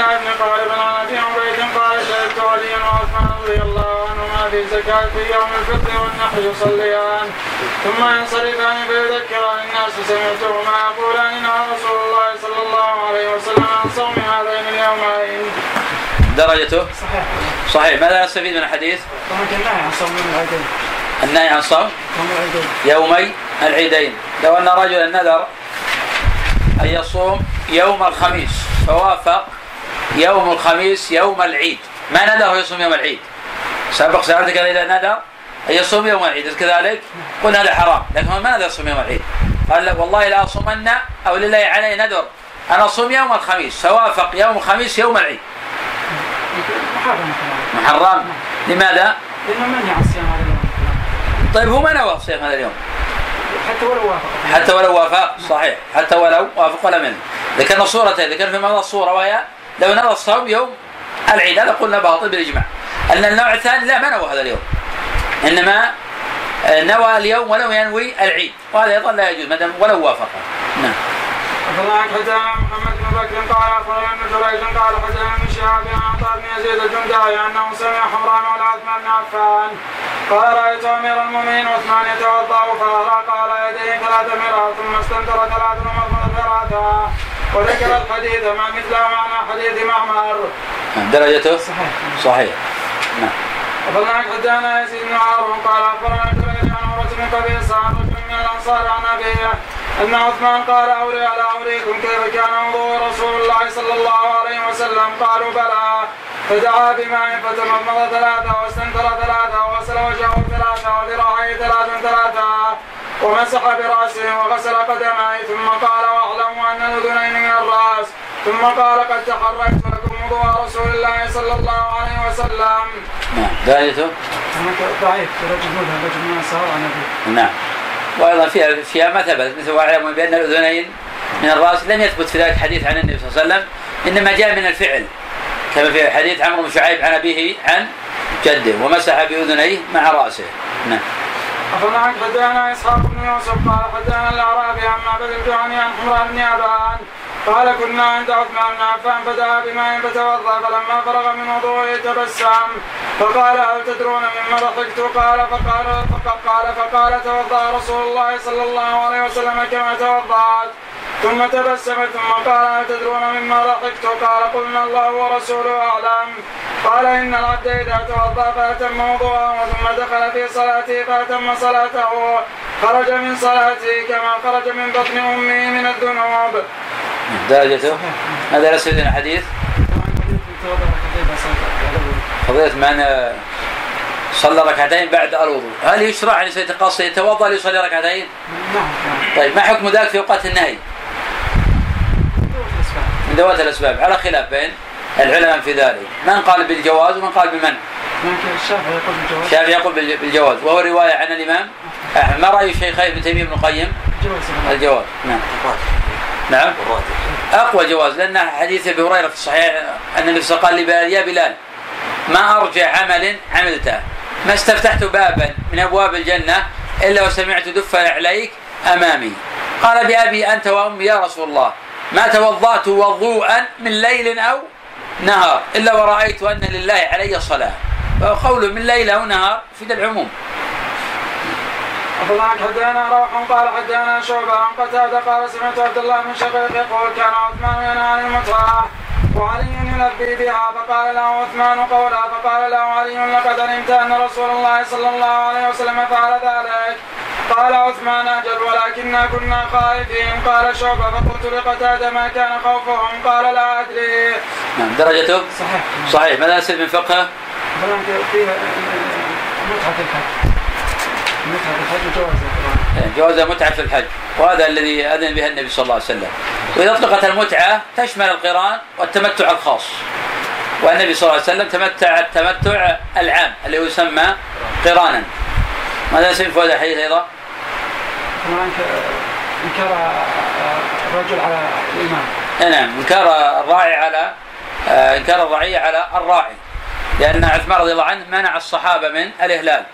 بن ابي عبيد قال وعثمان رضي الله عنهما في زكاة في يوم الفطر والنحر يصليان ثم ينصرفان فيذكران الناس سمعتهما يقولان رسول الله صلى الله عليه وسلم عن صوم هذين اليومين. درجته صحيح. صحيح ماذا نستفيد من الحديث؟ النهي عن صوم العيدين. النهي عن صوم يومي العيدين لو أن رجلا نذر أن يصوم يوم الخميس فوافق يوم الخميس يوم العيد. ما نذر يصوم يوم العيد؟ سبق سألتك إذا نذر أن يصوم يوم العيد. كذلك قلنا هذا حرام لكن ما نذر يصوم يوم العيد. قال والله لا أصومن أو لله علي نذر. أنا أصوم يوم الخميس فوافق يوم الخميس يوم العيد. محرم. محرم لماذا؟ لأنه منع الصيام هذا اليوم. طيب هو ما نوى صيام هذا اليوم. حتى ولو وافق. حتى ولو وافق صحيح. حتى ولو وافق ولا منه. ذكرنا صورتين ذكرنا في ماذا الصورة وهي لو نوى الصوم يوم العيد هذا قلنا باطل بالإجماع. أن النوع الثاني لا ما نوى هذا اليوم. إنما نوى اليوم ولو ينوي العيد. وهذا أيضا لا يجوز ما دام ولو وافق. نعم. أخبرنا حدثنا محمد بن بكر قال أخبرنا ابن جريج قال حدثنا ابن شهاب عن عطاء بن يزيد الجنداي أنه سمع حمران مولى عثمان بن عفان. قال رأيت أمير المؤمنين عثمان يتوضأ فأراق على يديه ثلاث مرات ثم استنكر ثلاث ثلاثة. وذكر الحديث مع مثل معنى حديث معمر. درجته صحيح. صحيح. نعم. أخبرنا حدثنا يزيد بن هارون قال أخبرنا جريج عن عروة بن عن رجل من الأنصار عن أبيه أن عثمان قال أوري على أوريكم كيف كان وضوء رسول الله صلى الله عليه وسلم قالوا بلى فدعا بماء فتمضمض ثلاثة واستنثر ثلاثة وغسل وجهه ثلاثة وذراعيه ثلاثة ثلاثة ومسح برأسه وغسل قدميه ثم قال واعلموا أن الأذنين من الرأس ثم قال قد تحركت لكم وضوء رسول الله صلى الله عليه وسلم. نعم درجته؟ ضعيف رجل مذهب من الصحابة عن نعم. وأيضا فيها فيها ما ثبت مثل واعلموا بأن الأذنين من الرأس لم يثبت في ذلك حديث عن النبي صلى الله عليه وسلم إنما جاء من الفعل كما في حديث عمرو بن شعيب عن أبيه عن جده ومسح بأذنيه مع رأسه نعم أخبرنا حدثنا إسحاق بن يوسف قال حدثنا الأعرابي عن معبد الجهني عن حمران بن أبان. قال كنا عند عثمان بن عفان فدعا بماء فتوضا فلما فرغ من وضوءه تبسم. فقال هل تدرون مما ضحكت قال فقال فقال فقال توضأ رسول الله صلى الله عليه وسلم كما توضأت. ثم تبسم ثم قال هل تدرون مما ضحكت قال قلنا الله ورسوله أعلم. قال إن العبد إذا توضأ فأتم وضوءه ثم دخل في صلاته فأتم صلاته. خرج من صلاته كما خرج من بطن أمه من الذنوب. درجته؟ هذا ليس سيدنا حديث فضيلة من صلى ركعتين بعد الوضوء. هل يشرع ان يتقصد يتوضأ ليصلي ركعتين؟ نعم. طيب ما حكم ذلك في أوقات النهي؟ من ذوات الأسباب على خلاف بين العلماء في ذلك. من قال بالجواز ومن قال بالمنع الشافعي يقول بالجواز. الشافعي يقول بالجواز. وهو رواية عن الإمام أحمد. ما رأي الشيخين ابن تيمية بن القيم؟ الجواز. نعم. نعم. أقوى جواز لأن حديث أبي هريرة في الصحيح أن النبي قال لبلال يا بلال ما أرجع عمل عملته. ما استفتحت بابا من أبواب الجنة إلا وسمعت دفا عليك أمامي. قال بأبي أنت وأمي يا رسول الله. ما توضأت وضوءا من ليل أو نهار إلا ورأيت أن لله علي صلاة. فقوله من ليل أو نهار في العموم. حدثنا روح قال حدثنا شعبة عن قتادة قال سمعت عبد الله بن شقيق يقول كان عثمان ينهى عن وعلي يلبي بها فقال له عثمان قولا فقال له علي لقد علمت أن رسول الله صلى الله عليه وسلم فعل ذلك. قال عثمان أجل ولكننا كنا خائفين. قال شعبة فقلت لقتادة ما كان خوفهم؟ قال لا أدري. نعم درجته؟ صحيح. صحيح. ماذا نسأل من فقهه؟ الحج متعة الحج وجوازها جواز متعة في الحج. وهذا الذي أذن به النبي صلى الله عليه وسلم. وإذا أطلقت المتعة تشمل القرآن والتمتع الخاص. والنبي صلى الله عليه وسلم تمتع التمتع العام اللي هو يسمى قرانا. ماذا نسمي في هذا الحديث أيضا؟ انكر الرجل على الإمام. نعم. إنكار الراعي على آه، إنكار الرعية على الراعي. لأن عثمان رضي الله عنه منع الصحابة من الإهلال.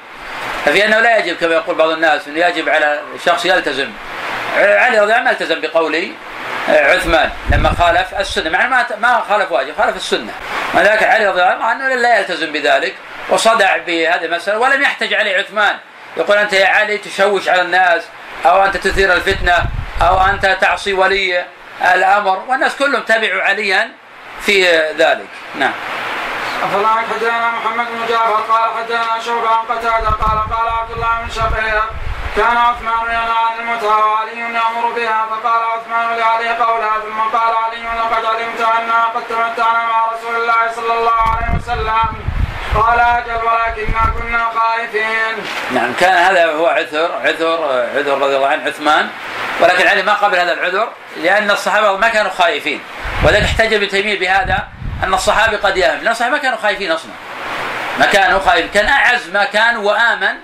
ففي أنه لا يجب كما يقول بعض الناس أنه يجب على الشخص يلتزم. علي رضي الله التزم بقول عثمان لما خالف السنة مع ما ما خالف واجب خالف السنة. ولذلك علي رضي الله عنه لا يلتزم بذلك وصدع بهذه المسألة ولم يحتج عليه عثمان. يقول أنت يا علي تشوش على الناس أو أنت تثير الفتنة أو أنت تعصي ولي الأمر والناس كلهم تبعوا عليا في ذلك. نعم. أفلا حدثنا محمد بن جعفر قال حدثنا شعبة قتادة؟ قال قال عبد الله بن شقيق كان عثمان ينهى عن المتعة وعلي يأمر بها فقال عثمان لعلي قولها ثم قال علي لقد علمت أننا قد تمتعنا مع رسول الله صلى الله عليه وسلم. قال أجل ولكننا كنا خائفين. نعم كان هذا هو عذر عذر عذر رضي الله عنه عثمان. ولكن علي ما قبل هذا العذر لأن الصحابة ما كانوا خائفين ولذلك احتج ابن تيمية بهذا. أن الصحابي قد يهم لأن الصحابة ما كانوا خايفين أصلا. ما كانوا خايفين. كان أعز ما كانوا وآمن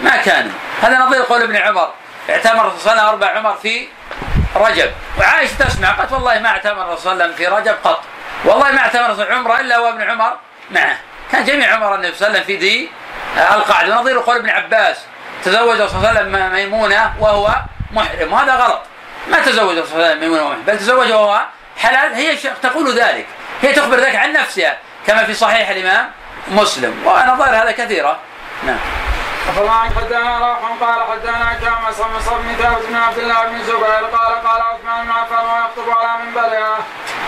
ما كانوا هذا نظير قول ابن عمر. اعتمر صلى أربع عمر في رجب. وعائشة تسمع قالت والله ما اعتمر صلى الله عليه وسلم في رجب قط. والله ما اعتمر عمره إلا وابن عمر معه. كان جميع عمر النبي صلى الله عليه وسلم في ذي القعدة. ونظير قول ابن عباس تزوج صلى الله عليه وسلم ميمونة وهو محرم. وهذا غلط. ما تزوج صلى الله عليه وسلم ميمونة وهو محرم بل تزوج وهو حلال. هي تقول ذلك. هي تخبر ذلك عن نفسها كما في صحيح الإمام مسلم ونظائر هذا كثيرة. نعم. فما حدثنا روح قال حدثنا كما صم بن ثابت بن عبد الله بن زبير قال قال عثمان بن عفان ويخطب على منبرها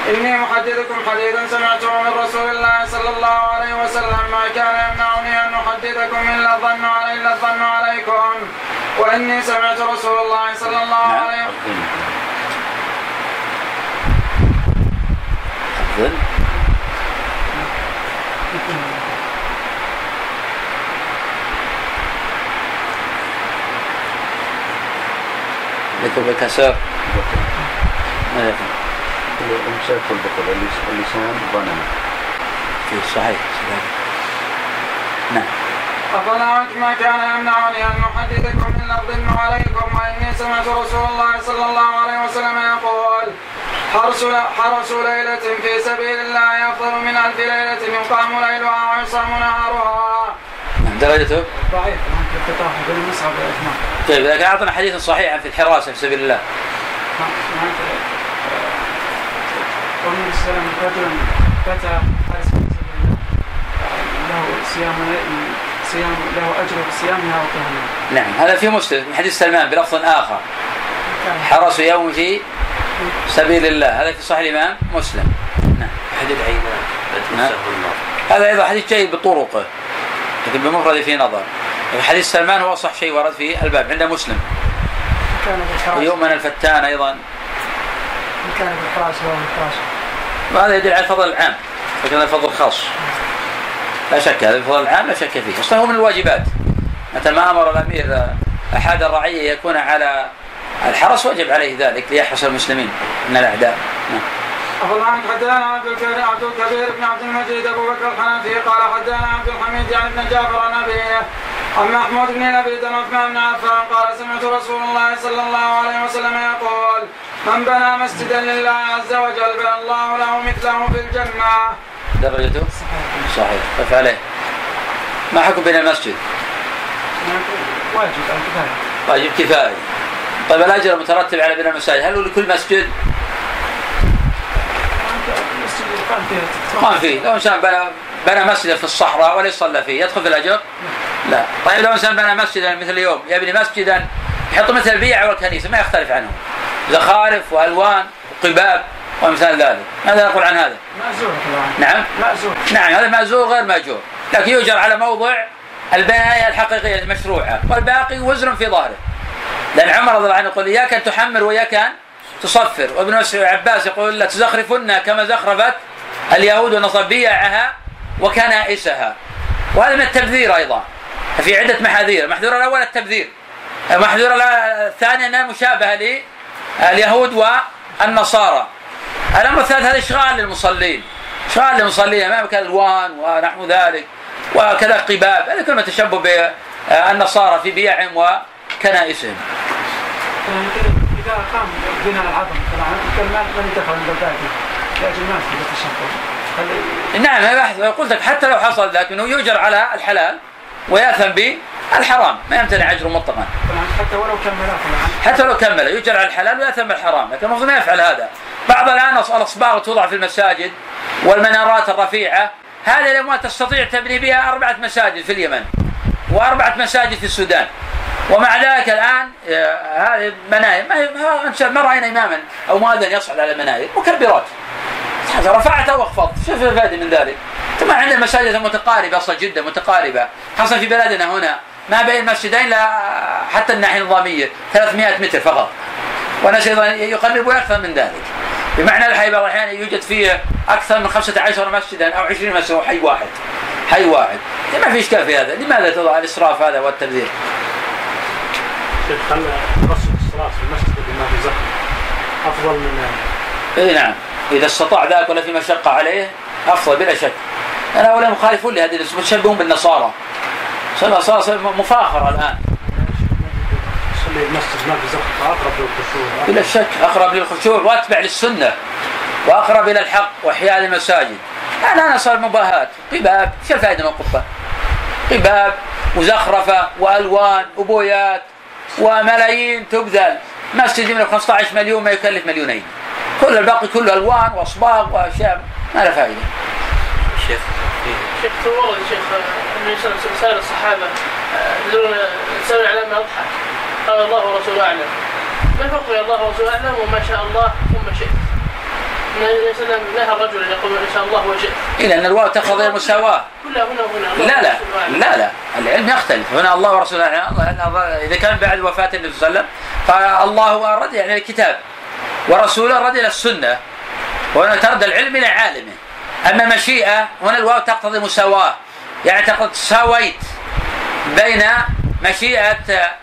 إني محدثكم حديثا سمعته من رسول الله صلى الله عليه وسلم ما كان يمنعني أن أحدثكم إلا الظن علي إلا الظن عليكم. وإني سمعت رسول الله صلى الله نعم. عليه وسلم ذكر بالكسر ماذا الامساك والبطل اللسان ظنن في صحيح نعم. أفلا ما كان يمنعني أن أحدثكم من الظن عليكم وإني سمعت رسول الله صلى الله عليه وسلم يقول حرس حرس ليلة في سبيل الله أفضل من ألف ليلة يقام ليلها ويصام نهارها. درجته؟ ضعيف طيب لكن أعطنا حديثا صحيحا في الحراسه في سبيل الله. قول النبي صلى الله عليه وسلم رجلا فتى حارس في سبيل الله له صيام صيام له أجر في صيامها وقيامها. نعم هذا في مسلم من حديث سلمان بلفظ آخر. حرس يوم في سبيل الله. هذا في صحيح الإمام مسلم. نعم. حديث عينان نعم. هذا أيضا حديث جيد بطرقه لكن بمفرد في نظر. حديث سلمان هو أصح شيء ورد في الباب عند مسلم. ويؤمن الفتان أيضا. إن كان بالحراس هو بالحراس وهذا يدل على الفضل العام لكن الفضل الخاص. لا شك هذا الفضل العام لا شك فيه. أصلا هو من الواجبات. متى ما أمر الأمير احد الرعية يكون على الحرس وجب عليه ذلك ليحرس المسلمين من الأعداء نعم. أفضل عنك حدثنا عبد الكبير عبد الكبير بن عبد المجيد أبو بكر الحنفي قال حدثنا عبد الحميد يعني بن جعفر عن أبيه عن محمود بن لبيد عثمان بن عفان قال سمعت رسول الله صلى الله عليه وسلم يقول من بنى مسجدا لله عز وجل بنى الله له مثله في الجنة. درجته؟ صحيح صحيح كيف عليه؟ ما حكم بين المسجد؟ واجب كفاية واجب كفاية طيب الأجر المترتب على بناء المساجد. هل هو لكل مسجد؟ قام فيه لو إنسان بنى بنى مسجدا في الصحراء وليس صلى فيه يدخل في الأجر؟ لا. طيب لو إنسان بنى مسجدا مثل اليوم يبني مسجدا يحط مثل البيع والكنيسة ما يختلف عنه. زخارف وألوان وقباب وأمثال ذلك. ماذا نقول عن هذا؟ مأزور نعم. مأزور نعم هذا مأزور غير مأجور. لكن يؤجر على موضع البناية الحقيقية المشروعة والباقي وزر في ظهره. لأن عمر رضي الله عنه يقول إياك أن تحمر وإياك أن تصفر. وابن عباس يقول لا تزخرفن كما زخرفت اليهود والنصارى بيعها وكنائسها. وهذا من التبذير أيضا. في عدة محاذير. المحذور الأول التبذير. المحذور الثاني أنها مشابهة لليهود والنصارى. الأمر الثالث هذا إشغال للمصلين. إشغال للمصلين. امامك الوان ونحو ذلك. وكذا قباب هذا كلمة تشبه بالنصارى في بيعهم وكنائسهم اذا قام بناء العظم طبعا من دخل البلدان لاجل ما في نعم قلت لك حتى لو حصل ذاك إنه يؤجر على الحلال ويأثم الحرام ما يمتنع أجره مطلقا. حتى ولو كمل حتى لو كمل يجر على الحلال ويأثم الحرام لكن المفروض ما يفعل هذا. بعض الآن الأصباغ توضع في المساجد والمنارات الرفيعة هذه الاموال تستطيع تبني بها أربعة مساجد في اليمن وأربعة مساجد في السودان. ومع ذلك الآن آه، هذه مناير ما ما رأينا إماما أو مؤذن يصعد على المناير مكبرات. رفعت أو اخفضت شوف الفائده من ذلك. ثم عندنا المساجد المتقاربة أصلا جدا متقاربة. خاصة في بلدنا هنا ما بين المسجدين لا حتى الناحية النظامية 300 متر فقط. وناس أيضا يقربون أكثر من ذلك. بمعنى الحي بعض الاحيان يوجد فيه أكثر من 15 مسجدا أو 20 مسجد حي واحد. حي واحد. ما في إشكال في هذا. لماذا تضع الإسراف هذا والتبذير؟ خلى رصد الصلاة في المسجد اللي ما في زحمه أفضل من إي نعم. إذا استطاع ذاك ولا في مشقة عليه أفضل بلا شك. أنا هؤلاء مخالفون لهذه متشبهون بالنصارى. صار مفاخرة الآن. يصلي المسجد ما في أقرب للخشوع. بلا شك أقرب للخشوع وأتبع للسنة. وأقرب إلى الحق وإحياء المساجد. الان صار مباهات قباب إيش الفائدة من القبة؟ قباب وزخرفة وألوان وبويات. وملايين تبذل. مسجد من 15 مليون ما يكلف مليونين. كل الباقي كله ألوان وأصباغ وأشياء. ما له فائده. شيخ شيخ والله شيخ النبي صلى الله عليه وسلم سأل الصحابة يدلون سأل ما اضحى قال الله ورسوله أعلم. ما الفرق بين الله ورسوله أعلم وما شاء الله ثم شئت؟ النبي صلى الله عليه وسلم نهى الرجل أن يقول ان شاء الله وشئت إيه لأن الواو تقتضي المساواة كلها هنا وهنا. لا لا. لا لا. العلم يختلف. هنا الله ورسوله. إذا كان بعد وفاة النبي صلى الله عليه وسلم فالله رد يعني الكتاب ورسوله رد إلى السنة. وهنا ترد العلم إلى عالمه. أما المشيئة هنا الواو تقتضي مساواة. يعني تقتضي تساويت بين مشيئة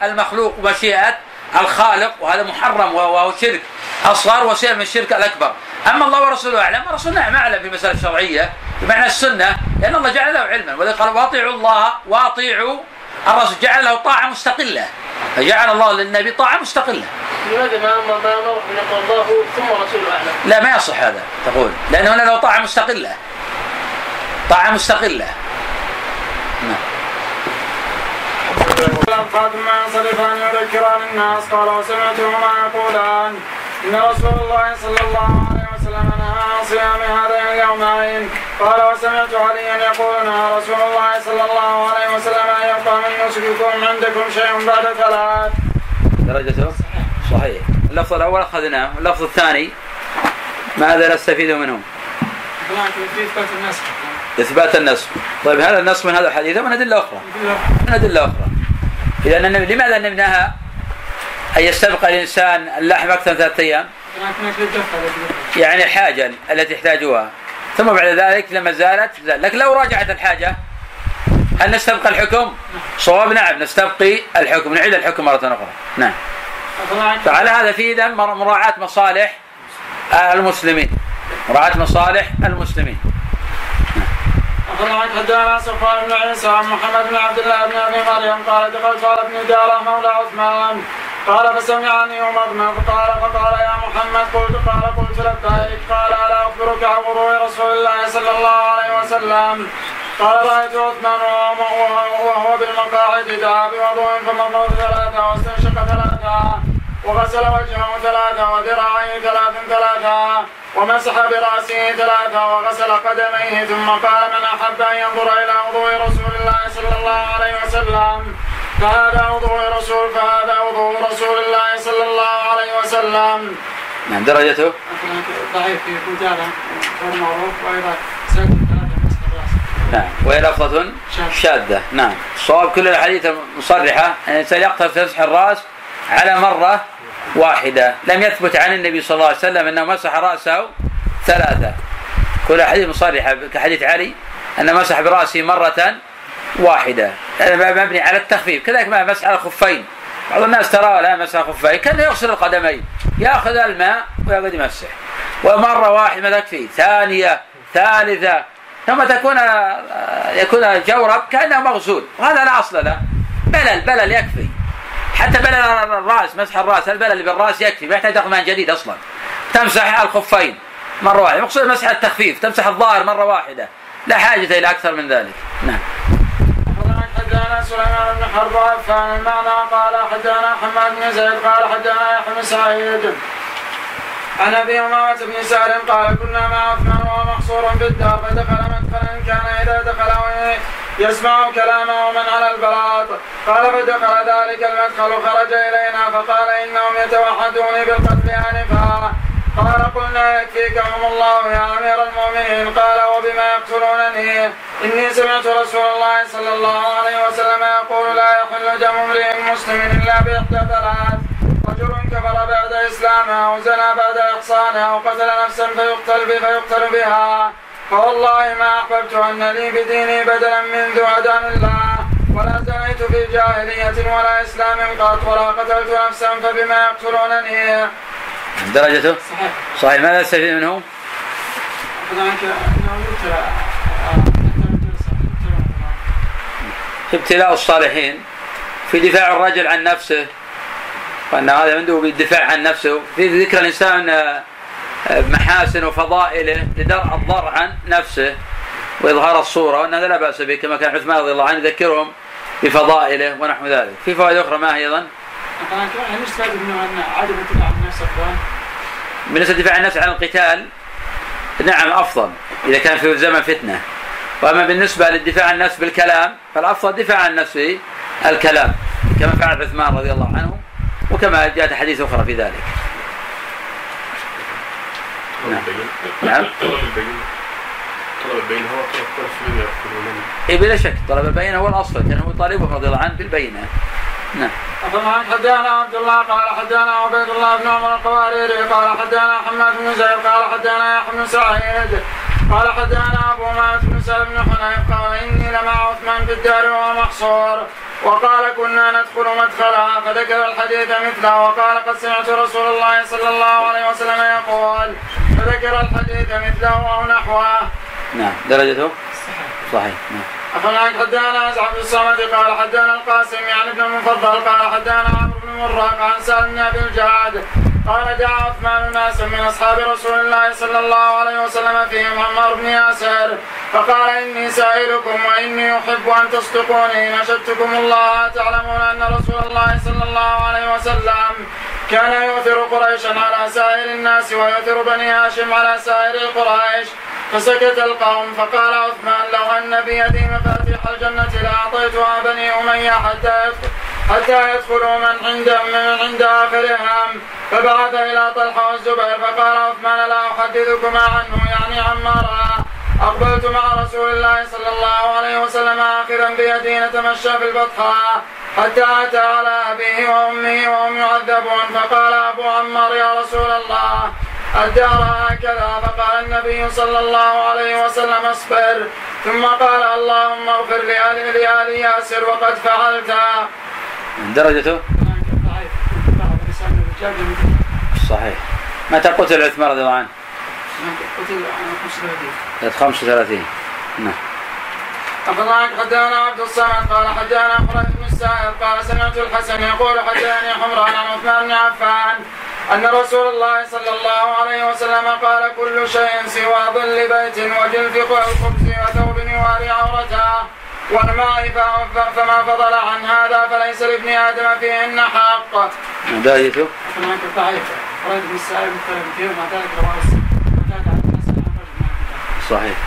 المخلوق ومشيئة الخالق وهذا محرم وهو شرك. أصغر وسيلة من الشرك الأكبر. أما الله ورسوله أعلم ورسولنا نعم أعلم في مسألة الشرعية بمعنى السنة لأن الله جعل له علما ولذلك قال وأطيعوا الله وأطيعوا الرسول جعل له طاعة مستقلة. فجعل الله للنبي طاعة مستقلة. لماذا ما أمر ما يقول الله ثم رسوله أعلم؟ لا ما يصح هذا تقول. لأنه هنا له طاعة مستقلة. طاعة مستقلة. نعم. فاطمة ينصرف أن يذكران الناس قال وسمعتهما يقولان إن رسول الله صلى الله عليه وسلم نهى عن صيام هذين اليومين قال وسمعت عليا يقول نهى رسول الله صلى الله عليه وسلم أن يبقى من نسككم عندكم شيء بعد ثلاث. درجته صحيح. اللفظ الأول أخذناه اللفظ الثاني ماذا نستفيد منه؟ إثبات النسخ النسخ طيب هذا النسخ من هذا الحديث من أدلة أخرى؟ من أخرى. إذا النبي لماذا نهى أن يستبقى الإنسان اللحم أكثر من ثلاثة أيام؟ يعني الحاجة التي يحتاجها ثم بعد ذلك لما زالت زال. لكن لو راجعت الحاجة هل نستبقى الحكم؟ صواب نعم نستبقي الحكم نعيد الحكم مرة أخرى. نعم. فعلى هذا في إذا مراعاة مصالح المسلمين. مراعاة مصالح المسلمين. أخبرنا حدثنا صفوان بن عيسى عن محمد بن عبد الله بن أبي مريم قال دخلت على ابن دارة مولى عثمان. قال فسمعني عمر فقال فقال يا محمد قلت قال قلت لبيك قال ألا أخبرك عن وضوء رسول الله صلى الله عليه وسلم؟ قال رأيت عثمان وهو بالمقاعد دعا بوضوء فمضى ثلاثة واستنشق ثلاثة. وغسل وجهه ثلاثة وذراعيه ثلاث ثلاثة ومسح برأسه ثلاثة وغسل قدميه ثم قال من أحب أن ينظر إلى وضوء رسول الله صلى الله عليه وسلم؟ فهذا وضوء رسول فهذا وضوء رسول الله صلى الله عليه وسلم. نعم درجته؟ ضعيف في مجالا غير معروف وأيضا نعم. وهي لفظة شاذة. نعم. الصواب كل الأحاديث المصرحة أن الإنسان يقتل في مسح الرأس على مرة واحدة. لم يثبت عن النبي صلى الله عليه وسلم أنه مسح رأسه ثلاثة. كل أحاديث مصرحة كحديث علي أن مسح برأسه مرة واحدة. هذا مبني على التخفيف. كذلك ما مسح على الخفين بعض الناس ترى لا مسح الخفين كان يغسل القدمين. يأخذ الماء ويقعد يمسح. ومرة واحدة ما تكفي ثانية ثالثة. ثم تكون يكون الجورب كأنه مغسول. وهذا لا أصل له. بلل بلل يكفي. حتى بلل الراس مسح الراس البلل بالراس يكفي ما يحتاج ماء جديد أصلا. تمسح الخفين مرة واحدة مقصود مسح التخفيف تمسح الظاهر مرة واحدة. لا حاجة إلى أكثر من ذلك. نعم. حدثنا سليمان بن حرب عفان المعنى قال حدثنا حماد بن زيد قال حدثنا يحيى بن سعيد. عن أبي امامه بن سالم قال كنا مع عثمان وهو محصور في الدار فدخل مدخلا كان إذا دخل يسمع كلامه من على البلاط. قال فدخل ذلك المدخل خرج إلينا فقال إنهم يتوحدوني بالقتل آنفا. قال قلنا يكفيكهم الله يا أمير المؤمنين. قال وبما يقتلونني؟ إني سمعت رسول الله صلى الله عليه وسلم يقول لا يحل دم امرئ مسلم إلا بإحدى ثلاث. رجل كفر بعد إسلامه أو زنى بعد إحصانه أو قتل نفسا فيقتل فيقتل بها فوالله ما أحببت أن لي بديني بدلا من ذو الله ولا زنيت في جاهلية ولا إسلام قط ولا قتلت نفسا فبما يقتلونني. درجته؟ صحيح. صحيح. ماذا تستفيد منه؟ ابتلاء الصالحين في دفاع الرجل عن نفسه. وأن هذا عنده بالدفاع عن نفسه. في ذكر الإنسان آه، محاسن وفضائله لدرء الضر عن نفسه وإظهار الصورة وان هذا لا بأس به كما كان عثمان رضي الله عنه يذكرهم بفضائله ونحو ذلك. في فوائد أخرى ما هي أيضا؟ بالنسبة لدفاع النفس عن القتال نعم أفضل إذا كان في زمن فتنة. وأما بالنسبة للدفاع عن النفس بالكلام فالأفضل دفاع عن النفس بالكلام كما فعل عثمان رضي الله عنه. وكما جاءت حديث أخرى في ذلك. نعم. نعم. طلب البينه هو طلب اي بلا شك طلب البينه هو الأصل كان هو طالبهم رضي الله عنه بالبينة. نعم. حدانا عبد الله قال حدانا عبيد الله بن عمر القواريري قال حدانا حماد بن زيد قال حدانا يحيى بن سعيد قال حدانا أبو مالك بن سالم بن حنيف قال إني لمع عثمان في الدار وهو محصور وقال كنا ندخل مدخلها فذكر الحديث مثله وقال قد سمعت رسول الله صلى الله عليه وسلم يقول فذكر الحديث مثله أو نحوه. نعم درجته؟ صحيح نعم. أخبرنا حدانا عبد الصمد قال حدانا القاسم يعني ابن المفضل قال حدانا عمرو بن مراق عن سالم بن ابي الجعد قال دعا عثمان ناسا من أصحاب رسول الله صلى الله عليه وسلم فيهم عمار بن ياسر فقال إني سائلكم وإني أحب أن تصدقوني نشدتكم الله تعلمون أن رسول الله صلى الله عليه وسلم كان يؤثر قريشا على سائر الناس ويؤثر بني هاشم على سائر قريش فسكت القوم فقال عثمان لو أن بيدي مفاتيح الجنة لأعطيتها بني أمية حتى حتى يدخلوا من عند من عند آخرهم. فبعث إلى طلحة والزبير فقال عثمان لا أحدثكما عنه. يعني عمارا أقبلت مع رسول الله صلى الله عليه وسلم آخرا بيدي نتمشى في البطحاء حتى أتى على أبيه وأمه وهم يعذبون. فقال أبو عمار يا رسول الله الدار هكذا. فقال النبي صلى الله عليه وسلم اصبر. ثم قال اللهم اغفر لآل ياسر وقد فعلت. درجته؟ صحيح متى قتل عثمان رضي الله عنه؟ قتل 35 35 نعم حدثنا عبد الصمد قال حدثنا خالد بن السائب قال سمعت الحسن يقول حدثني حمران عن عثمان بن عفان أن رسول الله صلى الله عليه وسلم قال كل شيء سوى ظل بيت وجلد الخبز وثوب يواري عورته والماء فما فضل عن هذا فليس لابن آدم فيهن حق. رواه صحيح.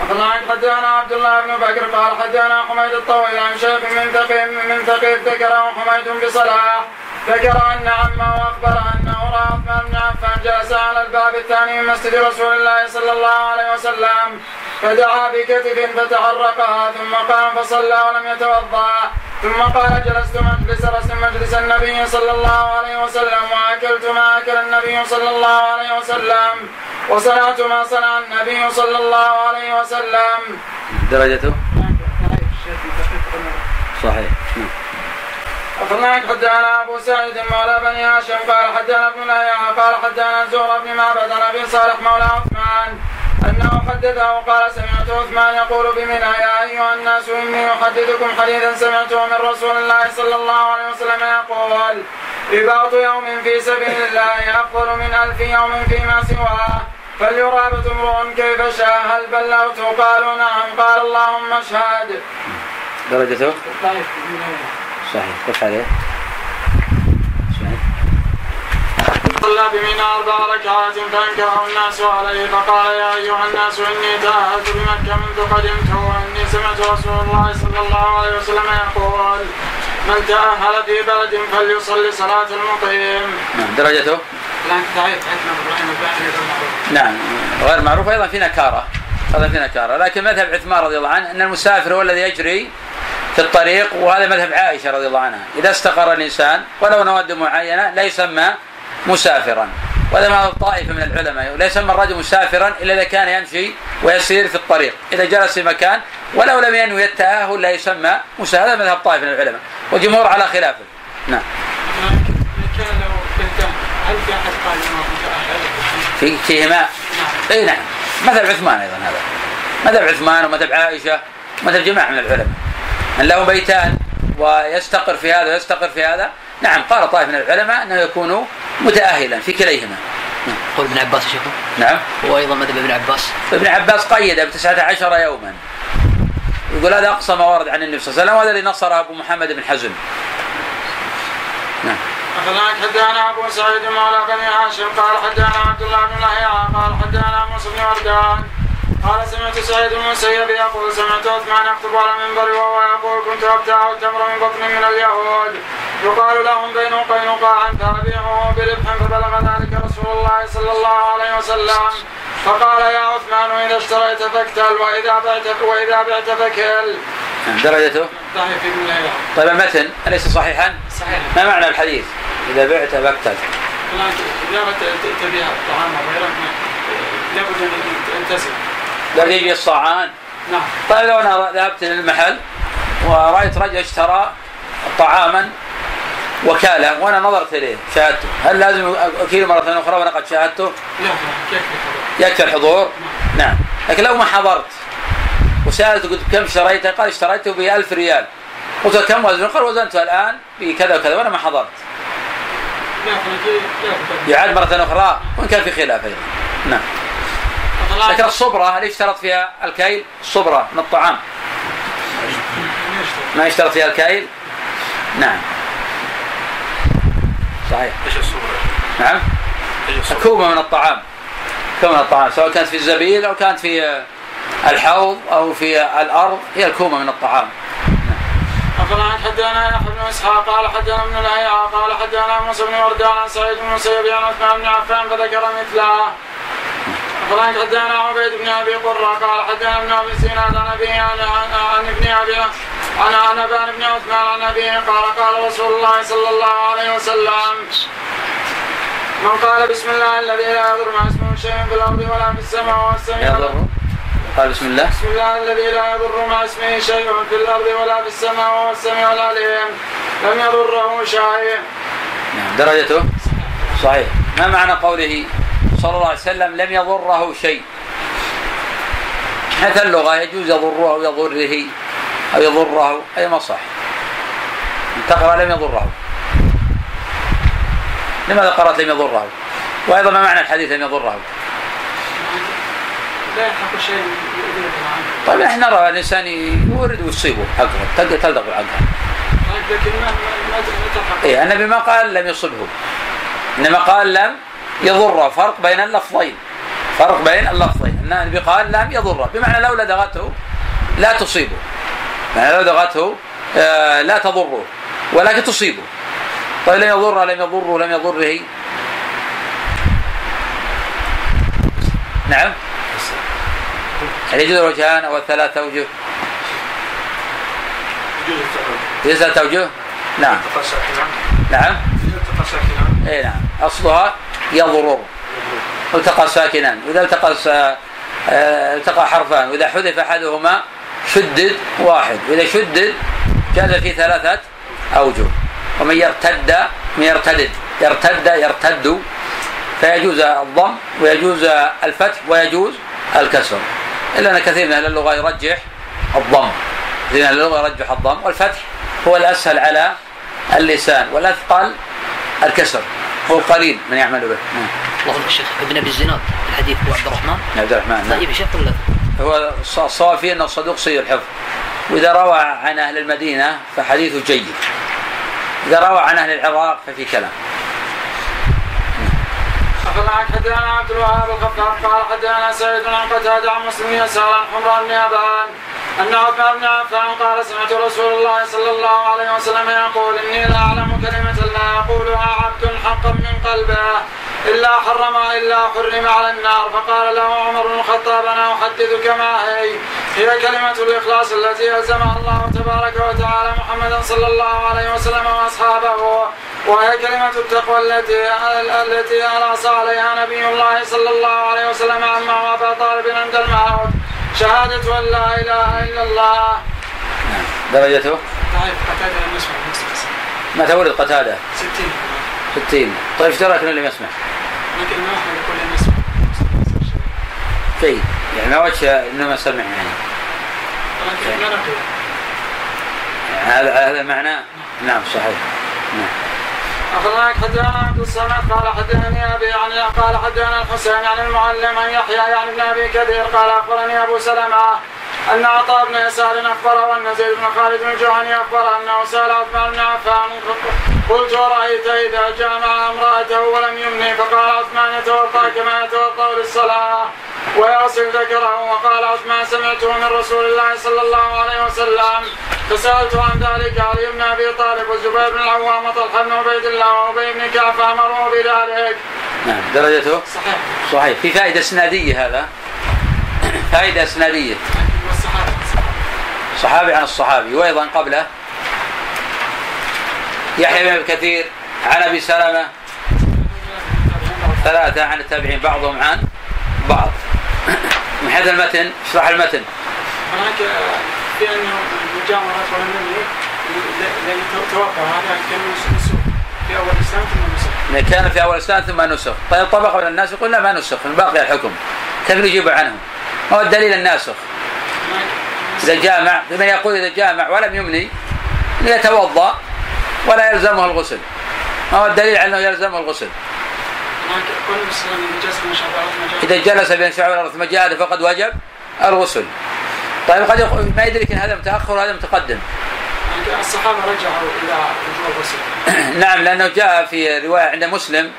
أخبرنا عن حدثنا عبد الله بن بكر قال حدثنا حميد الطويل عن شيخ من ثقيف من ثقيف ذكره حميد بصلاح. ذكر أن عمه وأخبر انه راى عثمان بن عفان جلس على الباب الثاني من مسجد رسول الله صلى الله عليه وسلم فدعا بكتف فتحرقها ثم قام فصلى ولم يتوضأ. ثم قال جلست مجلس رسم مجلس النبي صلى الله عليه وسلم وأكلت ما أكل النبي صلى الله عليه وسلم وصنعت ما صنع النبي صلى الله عليه وسلم. درجته؟ صحيح. أخبرنا حدثنا أبو سعيد مولى بني هاشم قال حدثنا ابن لهيعة قال حدثنا زهر بن معبد عن أبي صالح مولى عثمان أنه حدثه قال سمعت عثمان يقول بمنى يا أيها الناس إني أحدثكم حديثا سمعته من رسول الله صلى الله عليه وسلم يقول رباط يوم في سبيل الله أفضل من ألف يوم فيما سواه فليرابط امرؤ كيف شاء هل بلغت؟ قالوا نعم. قال اللهم اشهد. درجته؟ ضعيف صحيح كيف عليه؟ صحيح. صلى بمنى أربع ركعات فأنكره الناس عليه فقال يا أيها الناس إني تأهلت بمكة منذ قدمت وإني سمعت رسول الله صلى الله عليه وسلم يقول من تأهل في بلد فليصلي صلاة المقيم. نعم درجته نعم غير معروف أيضا في نكارة أيضا في نكارة لكن مذهب عثمان رضي الله عنه أن المسافر هو الذي يجري في الطريق وهذا مذهب عائشة رضي الله عنها. إذا استقر الإنسان ولو نواد معينة لا يسمى مسافرا. وهذا ما طائفة من العلماء. لا يسمى الرجل مسافرا إلا إذا كان يمشي ويسير في الطريق. إذا جلس في مكان ولو لم ينوي التأهل لا يسمى مسافر. هذا مذهب طائفة من العلماء. والجمهور على خلافه نعم. كان؟ في فيهما؟ إي نعم. مذهب عثمان أيضا هذا. مذهب عثمان ومذهب عائشة مذهب جماعة من العلماء. من له بيتان ويستقر في هذا ويستقر في هذا. نعم قال طائف من العلماء أنه يكون متاهلا في كليهما. قول ابن عباس يا شيخ. نعم. هو أيضا مذهب ابن عباس. ابن عباس قيد بتسعة عشر يوما. يقول هذا أقصى ما ورد عن النبي صلى الله عليه وسلم وهذا اللي نصره أبو محمد بن حزم. نعم. أخذناك حدانا أبو سعيد مولى بني هاشم قال حدانا عبد الله بن لهيعة قال حدانا موسى بن وردان. قال سمعت سعيد بن المسيب يقول سمعت عثمان يخطب على المنبر وهو يقول كنت أبتاع التمر من بطن من اليهود يقال لهم بين قينقاع فابيعه بربح فبلغ ذلك رسول الله صلى الله عليه وسلم فقال يا عثمان اذا اشتريت فاكتل وإذا بعت وإذا بعت فكل. درجته ضعيف لهيعة طيب المتن أليس صحيحا؟ صحيح ما معنى الحديث؟ إذا بعت فاقتل لكن إذا تبيع الطعام وغيره لابد أن تسل. يجي الصاعان نعم. طيب لو أنا ذهبت للمحل ورأيت رجل اشترى طعاما وكاله وأنا نظرت إليه شاهدته. هل لازم اكيله مرة أخرى وأنا قد شاهدته؟ لا كيف يكفي الحضور؟ نعم. لكن لو ما حضرت وسالته قلت كم اشتريته؟ قال اشتريته ب 1000 ريال. قلت كم وزنه؟ قال وزنته الآن بكذا وكذا وأنا ما حضرت. يعاد مرة أخرى وإن كان في خلاف أيضا. نعم. لكن الصبره هل يشترط فيها الكيل؟ الصبره من الطعام. ما يشترط فيها الكيل؟ نعم. صحيح. إيش الصورة؟ نعم؟ كومة من الطعام. كومة من الطعام سواء كانت في الزبيل أو كانت في الحوض أو في الأرض هي الكومة من الطعام. أخبرنا حدانا يحيى بن إسحاق قال حدانا ابن الهيعة قال حدانا موسى بن وردان عن سعيد بن المسيب عن عثمان بن عفان فذكر مثله. أخبرنا حدانا عبيد بن أبي قرة قال حدانا ابن أبي سيناد عن أبيه عن ابن أبي عن عن أبان بن عثمان عن أبيه قال قال رسول الله صلى الله عليه وسلم من قال بسم الله الذي لا يضر مع اسمه شيء في الأرض ولا في السماء والسميع يضر قال بسم الله. بسم الله الذي لا يضر مع اسمه شيء في الأرض ولا في السماء وهو السميع العليم لم يضره شيء. نعم درجته؟ صحيح. ما معنى قوله صلى الله عليه وسلم لم يضره شيء. حتى اللغة يجوز يضره أو يضره أو يضره أي ما صح تقرأ لم يضره. لماذا قرأت لم يضره؟ وأيضا ما معنى الحديث لم يضره؟ لا يلحق شيء طيب نحن نرى الإنسان يورد ويصيبه حقه تلدغ حقها لكن ما ما تلحق إيه النبي ما قال لم يصبه. إنما قال لم يضره فرق بين اللفظين. فرق بين اللفظين. إن النبي قال لم يضره بمعنى لو لدغته لا تصيبه. يعني لو لدغته آه، لا تضره. ولكن تصيبه. طيب لم يضره لم يضره لم يضره. نعم. هل يجوز الوجهان أو الثلاث اوجه؟ يجوز اوجه؟ نعم. نعم. اي نعم. أصلها يضرر التقى ساكنا. وإذا التقى آه، التقى حرفان. وإذا حذف أحدهما شدد واحد. وإذا شدد جاز في ثلاثة أوجه. ومن يرتد من يرتدد. يرتد يرتد. فيجوز الضم ويجوز الفتح ويجوز الكسر. إلا أن كثير من أهل اللغة يرجح الضم. كثير من أهل اللغة يرجح الضم. والفتح هو الأسهل على اللسان. والأثقل الكسر. هو قليل من يعمل به. نعم. اللهم الشيخ ابن أبي الزناد. الحديث هو عبد الرحمن. عبد الرحمن نعم. طيب يا شيخ ولا هو فيه أنه صدوق سيء الحفظ. وإذا روى عن أهل المدينة فحديثه جيد. إذا روى عن أهل العراق ففي كلام. أخبرنا حدثنا عبد الوهاب الخفاف قال حدثنا سعيد عن قتادة عن مسلم يسار عن حمران بن أبان. أن عثمان بن عفان قال سمعت رسول الله صلى الله عليه وسلم يقول إني لا أعلم كلمة لا يقولها عبد حقا من قلبه إلا حرم إلا حرم على النار. فقال له عمر بن الخطاب أنا أحدثك ما هي. هي كلمة الإخلاص التي ألزمها الله تبارك وتعالى محمدا صلى الله عليه وسلم وأصحابه وهي كلمة التقوى التي التي أنص عليها نبي الله صلى الله عليه وسلم عما وأبا طالب عند الموت. شهادة أن لا إله إلا الله. نعم درجته؟ ضعيف قتادة لم يسمع متى ولد قتادة؟ 60 60 طيب إيش دراك أنه لم يسمع؟ لكن ما احمد يقول لم يسمع. جيد يعني ما وجه إنه ما سمع يعني. يعني هذا هذا معناه نعم صحيح. نعم. أخبرنا حدثنا عبد الصمد قال حدثني أبي يعني قال حدثنا الحسين عن المعلم عن يحيى يعني ابن أبي كثير قال أخبرني أبو سلمة أن عطاء بن يسار أخبره وأن زيد بن خالد بن الجهني أخبره أنه سأل عثمان بن عفان قلت ورأيت إذا جامع امرأته ولم يمني فقال عثمان يتوضأ كما يتوضأ للصلاة ويغسل ذكره وقال عثمان سمعته من رسول الله صلى الله عليه وسلم فسألت عن ذلك علي بن أبي طالب والزبير بن العوام وطلحة بن عبيد الله وأبي بن كعب فأمروا بذلك نعم درجته؟ صحيح. صحيح. في فائدة اسنادية هذا. فائدة والصحابة صحابي عن الصحابي وأيضا قبله. يحيى بن كثير عن أبي سلمة ثلاثة عن التابعين بعضهم عن بعض. من حيث المتن اشرح المتن. هناك في انه المجامرات لأن توقع هذا كان نسوء في أول الاسلام ثم إن كان في أول الاسلام ثم نسخ. طيب طبق من الناس يقول لا ما نسخ باقي الحكم. كيف نجيب عنهم؟ ما هو الدليل الناسخ. إذا جامع لمن يقول إذا جامع ولم يمني يتوضا ولا يلزمه الغسل. ما هو الدليل على أنه يلزمه الغسل؟ إذا جلس من بين شعب الأرض ثم جاء فقد وجب الغسل. طيب قد يقول ما يدرك ان هذا متأخر وهذا متقدم. الصحابة رجعوا إلى وجوب الغسل. نعم لأنه جاء في رواية عند مسلم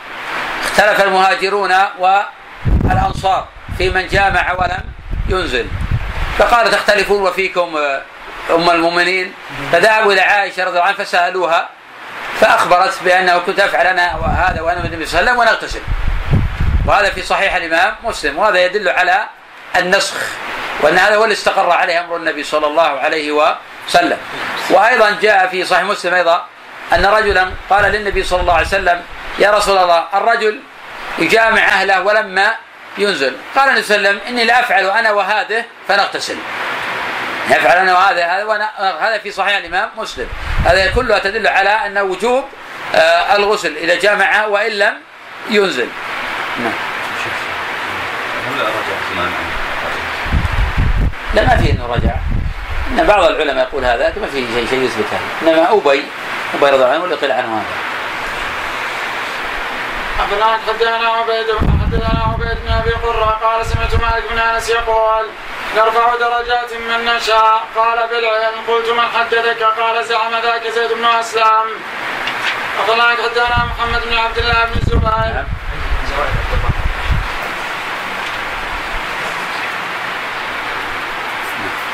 اختلف المهاجرون والأنصار. في من جامع ولم ينزل. فقال تختلفون وفيكم آه، أم المؤمنين. فذهبوا إلى عائشة رضي الله عنها فسألوها فأخبرت بأنه كنت أفعل أنا وهذا وأنا النبي صلى الله عليه وسلم ونغتسل. وهذا في صحيح الإمام مسلم وهذا يدل على النسخ وأن هذا هو اللي استقر عليه أمر النبي صلى الله عليه وسلم. وأيضا جاء في صحيح مسلم أيضا أن رجلا قال للنبي صلى الله عليه وسلم يا رسول الله الرجل يجامع أهله ولما ينزل. قال النبي صلى الله عليه وسلم إني لافعل أنا وهذه فنغتسل. يفعل أنا وهذا هذا هذا في صحيح الإمام مسلم. هذا كلها تدل على أن وجوب آه، الغسل إذا جامع وإن لم ينزل. نعم. لا ما في إنه رجع إن بعض العلماء يقول هذا ما في شيء شيء يثبت هذا. إنما أبي أبي رضي الله عنه ولا قيل عنه هذا. حدثنا عبيد حدثنا عبيد بن أبي قرة قال سمعت مالك بن أنس يقول نرفع درجات من نشاء. قال بالعلم قلت من حدثك قال زعم ذاك زيد بن أسلم. أخبرنا حدثنا محمد بن عبد الله بن الزبير نعم.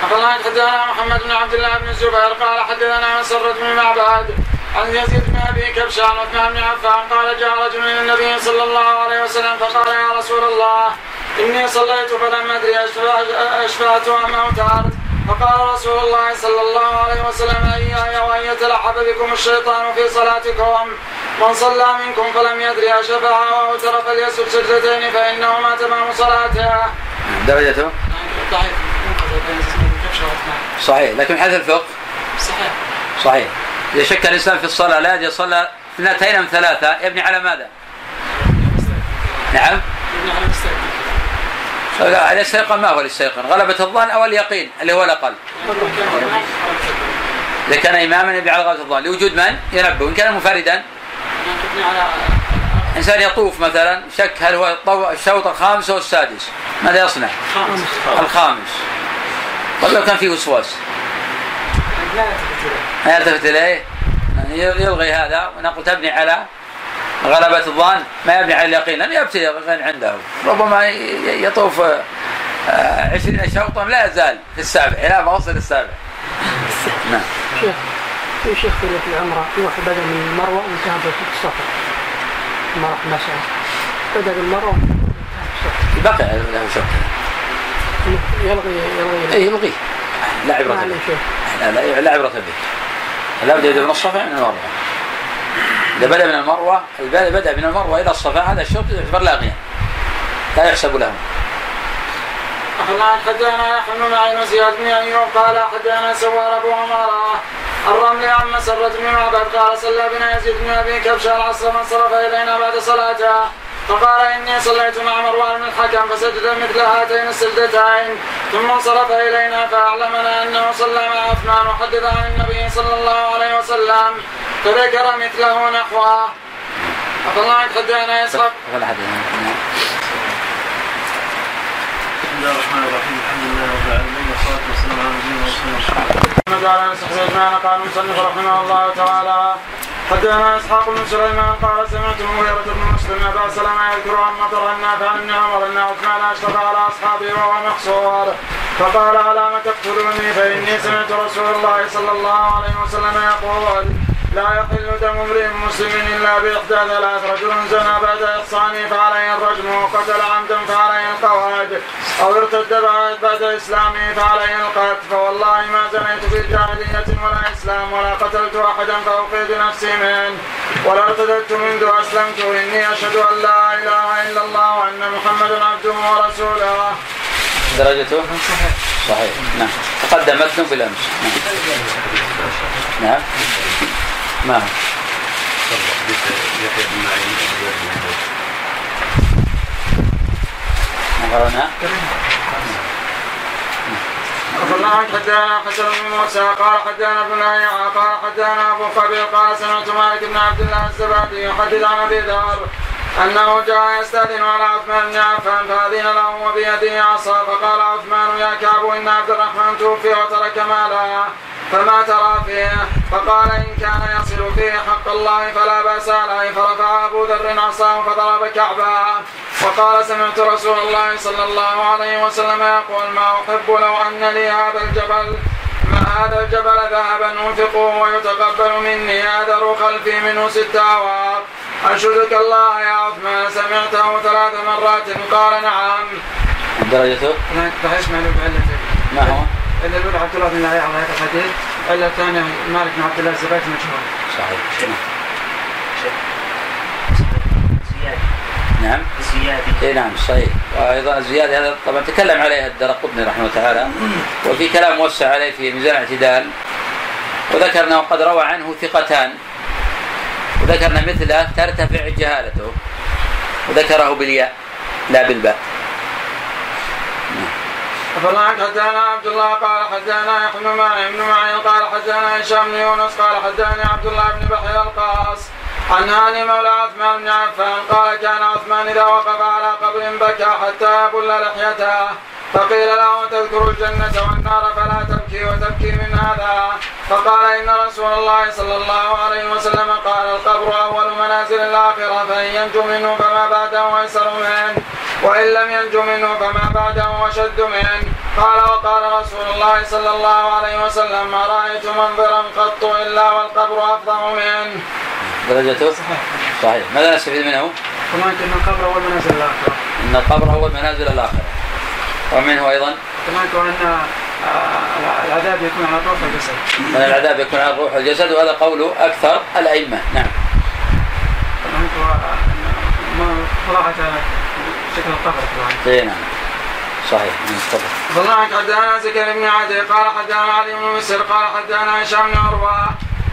أخبرنا حدثنا محمد بن عبد الله بن الزبير قال حدثنا مسرة بن معبد. عن يزيد بن ابي كبشان عثمان بن عفان قال جاء رجل إلى النبي صلى الله عليه وسلم فقال يا رسول الله إني صليت فلم أدري أشفع- اشفعت أم أوترت. فقال رسول الله صلى الله عليه وسلم إياي وأن يتلعب بكم الشيطان في صلاتكم. من صلى منكم فلم يدري اشفع أو أوتر فليسجد سجدتين فإنهما تمام صلاته. درجته ضعيف وعثمان صحيح. لكن حيث الفقه؟ صحيح. صحيح. إذا شك الإنسان في الصلاة لا يدري صلى اثنتين أم ثلاثة. يبني على ماذا؟ نعم. الاستيقان ما هو الاستيقان؟ غلبة الظن أو اليقين اللي هو إمام إذا كان اماما يبني على غلبة الظن. لوجود من؟ ينبه. وان كان منفردا. إنسان يطوف مثلا شك هل هو الشوط الخامس أو السادس. ماذا يصنع؟ خامس الخامس. طيب لو كان فيه وسواس. لا يلتفت إليه. ما يلتفت اليه يعني يلغي هذا. ونقول تبني على غلبة الظن. ما يبني على اليقين. لن يبتلي اليقين عنده. ربما يطوف آه، عشرين شوطا لا يزال في السابع. إلى ما وصل السابع. نعم. شيخ في شيخ في العمرة واحد بدأ من المروة وانتهى بالصفا ما راح مسعى بدأ بالمروة بقي له شوط يلغي يلغي. اي يلغيه لا عبرة به. لا, لا, لا عبرة به. لا بد يبدأ من الصفا من المروة. إذا بدأ من المروة إذا بدأ من المروة إلى الصفا هذا الشوط يعتبر لاغيا لا يحسب له. أخبرنا حدثنا يحيى بن معين وزياد بن أيوب قال حدثنا سوار أبو عمارة. الرمل عن مسرة بن معبد قال صلى بنا يزيد بن أبي كبش العصر فانصرف إلينا بعد صلاته. فقال إني صليت مع مروان بن الحكم فسجد مثل هاتين السجدتين ثم انصرف إلينا فأعلمنا أنه صلى مع عثمان وحدث عن النبي صلى الله عليه وسلم فذكر مثله نحوه. أخبرنا حدثنا إسحاق ولا حد نعم. بسم الله الرحمن الرحيم الحمد لله رب العالمين والصلاة والسلام على نبينا محمد. وعلى اله وصحبه اجمعين قال المصنف رحمه الله تعالى. حدثنا اسحاق بن سليمان قال سمعت المغيرة بن مسلم ابا سلمة يذكر عن مطر النافع عن ابن عمر ان عثمان أشرف على اصحابه وهو محصور فقال على ما تقتلوني فإني سمعت رسول الله صلى الله عليه وسلم يقول لا يحل دم امرئ مسلم إلا باحدى ثلاث رجل زنى بعد احصانه فعليه الرجم وقتل عمدا فعليه القواعد. أو ارتد بعد إسلامه فعليه القتل. فوالله ما زنيت في جاهليه ولا إسلام ولا قتلت أحدا فاوقيت نفسي منه ولا ارتدت منذ أسلمت. إني أشهد أن لا إله إلا الله وأن محمدا عبده ورسوله. درجته؟ صحيح. صحيح نعم. تقدم متن بالأمس. نعم. نعم. قرأناه؟ أخبرنا عن حدانا حسن بن موسى قال حدانا ابن قال حدانا أبو قبيل قال سمعت مالك بن عبد الله الزبادي يحدث عن أبي ذر أنه جاء يستأذن على عثمان بن عفان فأذن له وبيده عصا فقال عثمان يا كعب إن عبد الرحمن توفي وترك مالا فما ترى فيه. فقال إن كان يصل فيه حق الله فلا بأس عليه. فرفع أبو ذر عصاه فضرب كعبا وقال سمعت رسول الله صلى الله عليه وسلم يقول ما أحب لو أن لي هذا الجبل ما هذا الجبل ذهبا أنفقه ويتقبل مني آذر خلفي منه ست أواق أشهدك الله يا عثمان سمعته ثلاث مرات. قال نعم. درجته لا يسمع ما هو؟ إلا الأولى عبد الله بن لهيعة هذا الحديث إلا الثانية مالك بن عبد الله الزبيدي مجهول صحيح. زيادة نعم. زيادة. اي نعم صحيح. وأيضا الزياده هذا طبعا تكلم عليها الدرقطني رحمه الله تعالى وفي كلام موسع عليه في ميزان الاعتدال. وذكر انه قد روى عنه ثقتان. وذكرنا مثله ترتفع جهالته. وذكره بالياء لا بالباء. فالله حدثنا عبد الله قال حدثنا يحيى بن معين قال حدثنا هشام بن يونس قال حدثني عبد الله بن بحير القاص عن هاني مولى عثمان بن عفان قال كان عثمان إذا وقف على قبر بكى حتى يبل لحيته فقيل له تذكر الجنة والنار فلا تبكي وتبكي من هذا. فقال إن رسول الله صلى الله عليه وسلم قال القبر أول منازل الآخرة فإن ينجو منه فما بعده أيسر منه وإن لم ينجو منه فما بعده أشد منه. قال وقال رسول الله صلى الله عليه وسلم ما رأيت منظرا قط إلا والقبر أفظع منه. درجته صحيح. ماذا نستفيد منه؟ كمان أن القبر أول منازل الآخرة. إن القبر هو المنازل الآخرة. ومنه أيضا؟ كمان وأن آه، العذاب يكون على الروح والجسد من العذاب يكون على الروح والجسد وهذا قول أكثر الأئمة. نعم. كمان ما مراعاة شكل القبر كمان اي نعم. صحيح. نعم، تفضل. والله حدثنا زكريا بن عدي قال حدثنا علي بن مسر قال حدثنا هشام بن عروة.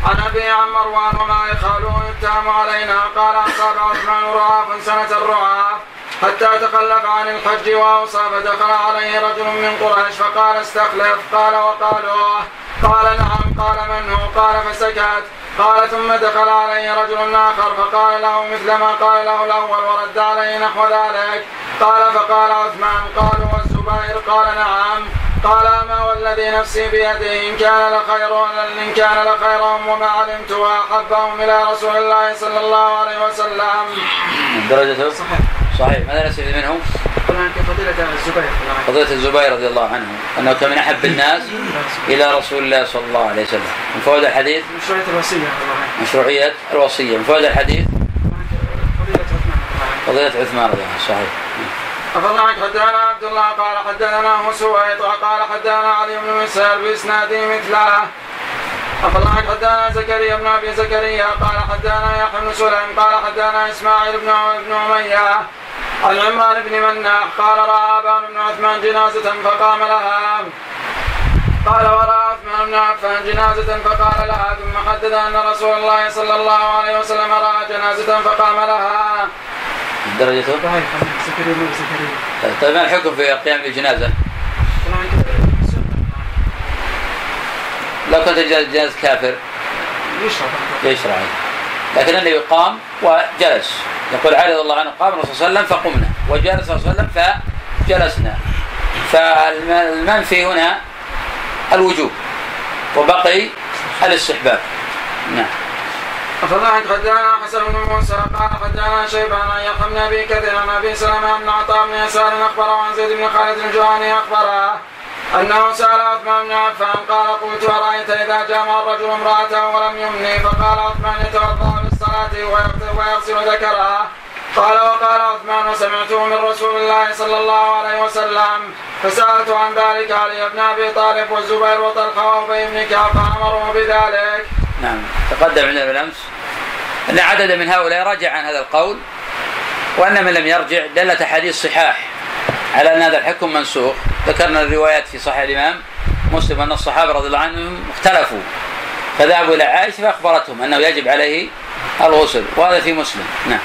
عن أبي عن مروان وما خاله يتهم علينا. قال أصاب عثمان رعاف سنه الرعاف حتى تخلف عن الحج واوصى فدخل عليه رجل من قريش فقال استخلف. قال وقالوا قال نعم قال من هو؟ قال فسكت. قال ثم دخل عليه رجل آخر فقال له مثل ما قال له الأول ورد عليه نحو ذلك. قال فقال عثمان قالوا والزبير؟ قال نعم. قال ما والذي نفسي بيده إن كان لخير إن كان لخيرهم وما علمت وأحبهم إلى رسول الله صلى الله عليه وسلم. درجته صحيح؟ صحيح. ماذا نستفيد منه؟ فضيلة الزبير؟ فضيلة الزبير رضي الله عنه أنه كان من أحب الناس إلى رسول الله صلى الله عليه وسلم. من فوائد الحديث؟ مشروعية الوصية مشروعية الوصية. من فوائد الحديث؟ فضيلة عثمان فضيلة عثمان رضي الله عنه صحيح. أخبرنا حدثنا عبد الله قال حدثنا سويط قال حدثنا علي بن مسهر بإسناده مثله. أخبرنا حدثنا زكريا بن أبي زكريا قال حدثنا يحيى بن سليم قال حدثنا إسماعيل بن بن أمية عن عمران بن مناح قال رأى أبان بن عثمان جنازة فقام لها. قال ورأى عثمان بن عفان جنازة فقال لها ثم حدث أن رسول الله صلى الله عليه وسلم رأى جنازة فقام لها. درجته ضعيف زكريا بن زكريا طيب ما الحكم في قيام الجنازة؟ لو كانت جنازة كافر. يشرب يشرع لكن النبي قام وجلس. يقول علي رضي الله عنه قام الرسول صلى الله عليه وسلم فقمنا. وجلس صلى الله عليه وسلم فجلسنا. فالمنفي هنا الوجوب وبقي الاستحباب. نعم. فضحك حدثنا حسن بن موسى قال حدثنا شيبان عن يحيى بن ابي كثير عن أبي سلمة بن عطاء بن يسار اخبره عن زيد بن خالد الجهاني اخبره أنه سأل عثمان بن عفان قال قلت أرأيت إذا جامع الرجل امرأته ولم يمني؟ فقال عثمان يتوضأ للصلاة ويغسل- ذكرها قال وقال عثمان وسمعته من رسول الله صلى الله عليه وسلم. فسألت عن ذلك علي بن أبي طالب والزبير وطلحة وأبي بن كعب فامروا بذلك. نعم. تقدم عندنا بالأمس أن عددا من هؤلاء رجع عن هذا القول وأن من لم يرجع دلت أحاديث صحاح على أن هذا الحكم منسوخ. ذكرنا الروايات في صحيح الإمام مسلم أن الصحابة رضي الله عنهم اختلفوا فذهبوا إلى عائشة فأخبرتهم أنه يجب عليه الغسل وهذا في مسلم. نعم.